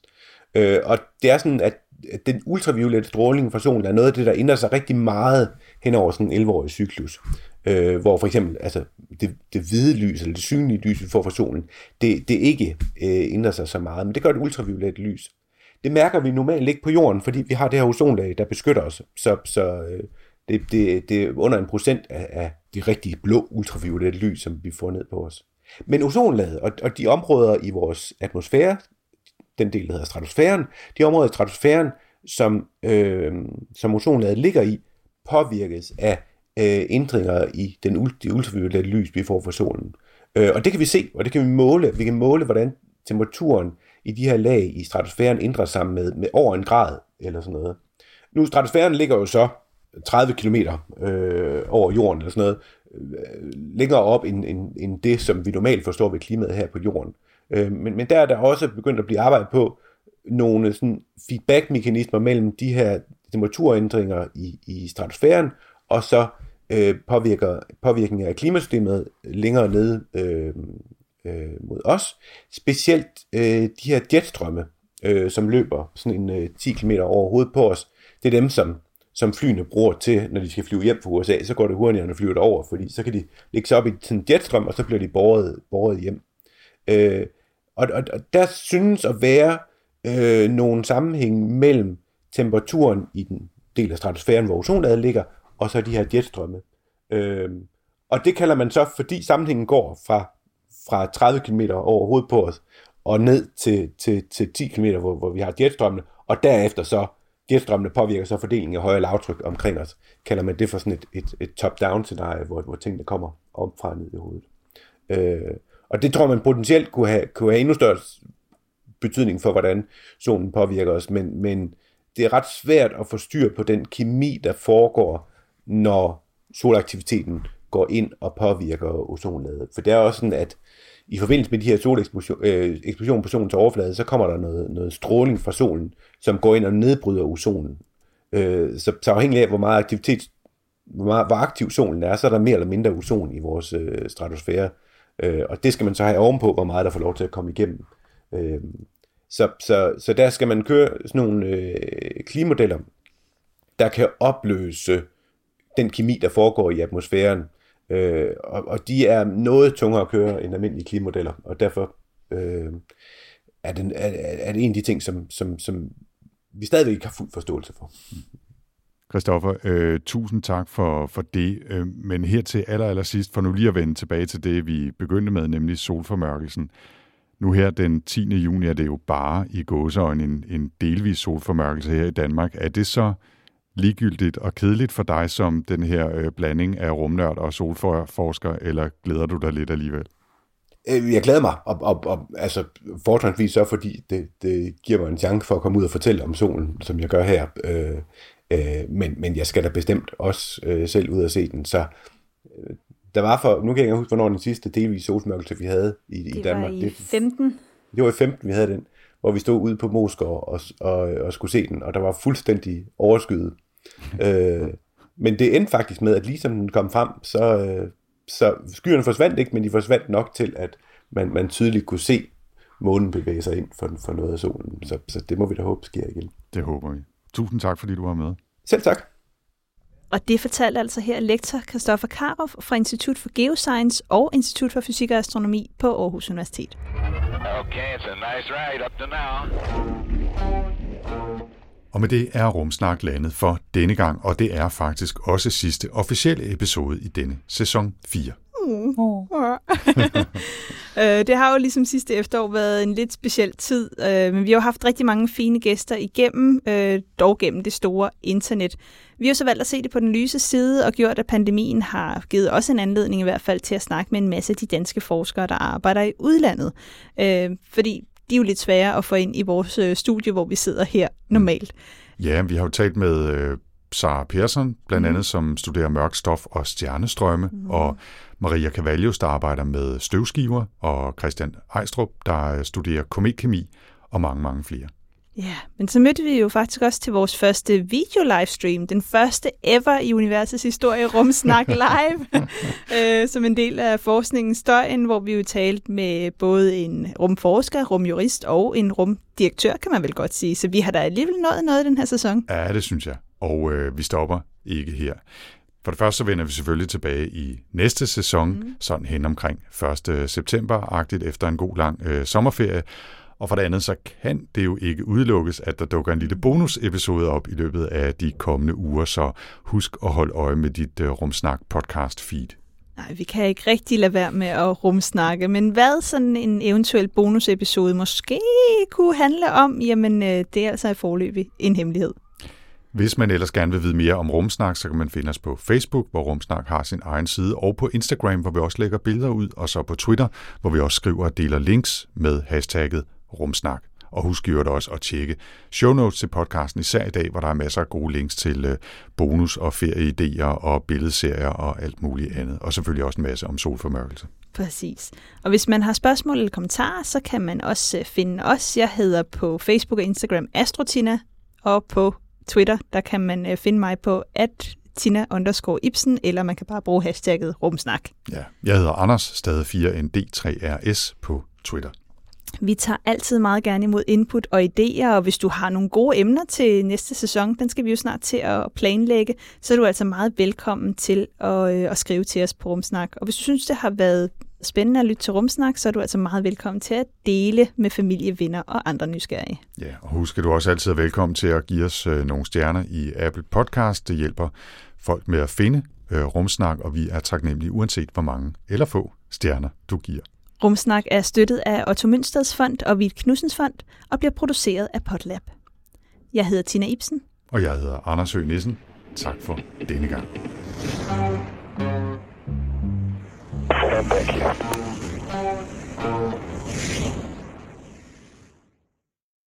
Øh, og det er sådan, at den ultraviolette stråling fra solen er noget af det, der ændrer sig rigtig meget hen over sådan en 11-årig cyklus. Øh, hvor for eksempel altså, det, det hvide lys, eller det synlige lys, vi får fra solen, det, det ikke øh, ændrer sig så meget, men det gør det ultraviolette lys. Det mærker vi normalt ikke på jorden, fordi vi har det her ozonlag, der beskytter os. Så, så øh, det, det, det er under en procent af, af det rigtige blå ultraviolette lys, som vi får ned på os. Men ozonlaget og, og de områder i vores atmosfære, den del, der hedder stratosfæren, de områder i stratosfæren, som, øh, som ozonlaget ligger i, påvirkes af øh, ændringer i den ulti- ultraviolette lys, vi får fra solen. Øh, og det kan vi se, og det kan vi måle. Vi kan måle, hvordan temperaturen i de her lag i stratosfæren ændrer sig med, med over en grad, eller sådan noget. Nu, stratosfæren ligger jo så 30 km øh, over jorden, eller sådan noget, øh, længere op end, end, end det, som vi normalt forstår ved klimaet her på jorden. Øh, Øh, men, men der er der også begyndt at blive arbejdet på nogle sådan feedback-mekanismer mellem de her temperaturændringer i, i stratosfæren, og så øh, påvirker, påvirkningen af klimasystemet længere ned øh, øh, mod os. Specielt øh, de her jetstrømme, øh, som løber sådan en øh, 10 km over hovedet på os, det er dem, som som flyene bruger til, når de skal flyve hjem fra USA, så går det hurtigere, når at flyve derover, fordi så kan de lægge sig op i sådan en jetstrøm, og så bliver de båret, båret hjem. Øh, og, og, og der synes at være øh, nogle sammenhæng mellem temperaturen i den del af stratosfæren, hvor ozonlaget ligger, og så de her jetstrømme. Øh, og det kalder man så, fordi sammenhængen går fra, fra 30 km over hovedet på os, og ned til, til, til 10 km, hvor, hvor vi har jetstrømmene, og derefter så, jetstrømmene påvirker så fordelingen af højere lavtryk omkring os, kalder man det for sådan et, et, et top-down scenarie, hvor, hvor tingene kommer op fra ned i hovedet. Øh, og det tror man potentielt kunne have, kunne have endnu større betydning for, hvordan solen påvirker os, men, men det er ret svært at få styr på den kemi, der foregår, når solaktiviteten går ind og påvirker ozonlaget. For det er også sådan, at i forbindelse med de her soleksplosioner øh, på solens overflade, så kommer der noget, noget stråling fra solen, som går ind og nedbryder ozonen. Øh, så, så afhængig af, hvor meget aktivitet, hvor, meget, hvor aktiv solen er, så er der mere eller mindre ozon i vores øh, stratosfære. Øh, Øh, og det skal man så have ovenpå, hvor meget der får lov til at komme igennem. Øh, så, så, så der skal man køre sådan nogle øh, klimodeller, der kan opløse den kemi, der foregår i atmosfæren. Øh, og, og de er noget tungere at køre end almindelige klimodeller, og derfor øh, er, den, er, er det en af de ting, som, som, som vi stadigvæk ikke har fuld forståelse for. Christoffer, øh, tusind tak for, for det. Øh, men her til aller, aller sidst, for nu lige at vende tilbage til det, vi begyndte med, nemlig solformørkelsen. Nu her den 10. juni er det jo bare i gåseøjne en, en delvis solformørkelse her i Danmark. Er det så ligegyldigt og kedeligt for dig som den her øh, blanding af rumnørd og solforsker, eller glæder du dig lidt alligevel? Øh, jeg glæder mig, og, og, og altså fortrinsvis så, fordi det, det giver mig en chance for at komme ud og fortælle om solen, som jeg gør her. Øh, øh, men, men jeg skal da bestemt også øh, selv ud og se den, så øh, der var for, nu kan jeg ikke huske, hvornår den sidste delvis solsmørkelse, vi havde i, det i Danmark. Var i 15. Det var i 15, vi havde den, hvor vi stod ude på Moskov og, og, og skulle se den, og der var fuldstændig overskyet. øh, men det endte faktisk med, at ligesom den kom frem, så, øh, så skyerne forsvandt ikke, men de forsvandt nok til, at man, man tydeligt kunne se månen bevæge sig ind for, for noget af solen. Så, så det må vi da håbe sker igen. Det håber vi. Tusind tak, fordi du var med. Selv tak. Og det fortalte altså her lektor Christoffer Karoff fra Institut for Geoscience og Institut for Fysik og Astronomi på Aarhus Universitet. Okay, it's a nice ride up to now. Og med det er Rumsnak landet for denne gang, og det er faktisk også sidste officielle episode i denne sæson 4. Mm. Oh. det har jo ligesom sidste efterår været en lidt speciel tid, øh, men vi har jo haft rigtig mange fine gæster igennem, øh, dog gennem det store internet. Vi har så valgt at se det på den lyse side og gjort, at pandemien har givet os en anledning i hvert fald til at snakke med en masse af de danske forskere, der arbejder i udlandet. Øh, fordi de er jo lidt svære at få ind i vores studie, hvor vi sidder her normalt. Ja, vi har jo talt med øh, Sara Persson, blandt andet, mm. som studerer mørk stof og stjernestrømme, mm. og Maria Cavallius, der arbejder med støvskiver, og Christian Ejstrup, der studerer kometkemi, og mange, mange flere. Ja, men så mødte vi jo faktisk også til vores første video-livestream, den første ever i universets historie, Rumsnak Live, øh, som en del af forskningens støjen, hvor vi jo talte med både en rumforsker, rumjurist og en rumdirektør, kan man vel godt sige. Så vi har da alligevel nået noget den her sæson. Ja, det synes jeg. Og øh, vi stopper ikke her. For det første så vender vi selvfølgelig tilbage i næste sæson, mm. sådan hen omkring 1. september-agtigt efter en god lang øh, sommerferie. Og for det andet, så kan det jo ikke udelukkes, at der dukker en lille bonusepisode op i løbet af de kommende uger, så husk at holde øje med dit uh, Rumsnak podcast feed. Nej, vi kan ikke rigtig lade være med at rumsnakke, men hvad sådan en eventuel bonusepisode måske kunne handle om, jamen øh, det er altså i forløbig en hemmelighed. Hvis man ellers gerne vil vide mere om Rumsnak, så kan man finde os på Facebook, hvor Rumsnak har sin egen side, og på Instagram, hvor vi også lægger billeder ud, og så på Twitter, hvor vi også skriver og deler links med hashtagget Rumsnak. Og husk i også at tjekke show notes til podcasten, især i dag, hvor der er masser af gode links til øh, bonus- og ferieidéer og billedserier og alt muligt andet. Og selvfølgelig også en masse om solformørkelse. Præcis. Og hvis man har spørgsmål eller kommentarer, så kan man også øh, finde os. Jeg hedder på Facebook og Instagram Astrotina, og på Twitter, der kan man øh, finde mig på at Tina underscore Ibsen, eller man kan bare bruge hashtagget rumsnak. Ja, jeg hedder Anders, stadig 4ND3RS på Twitter. Vi tager altid meget gerne imod input og idéer, og hvis du har nogle gode emner til næste sæson, den skal vi jo snart til at planlægge, så er du altså meget velkommen til at, øh, at skrive til os på Rumsnak. Og hvis du synes, det har været spændende at lytte til Rumsnak, så er du altså meget velkommen til at dele med familie, venner og andre nysgerrige. Ja, og husk, at du også altid er velkommen til at give os øh, nogle stjerner i Apple Podcast. Det hjælper folk med at finde øh, Rumsnak, og vi er taknemmelige uanset hvor mange eller få stjerner du giver. Rumsnak er støttet af Otto Mønsteds Fond og Vild Knudsens Fond og bliver produceret af Potlab. Jeg hedder Tina Ibsen. Og jeg hedder Anders Høgh Nissen. Tak for denne gang.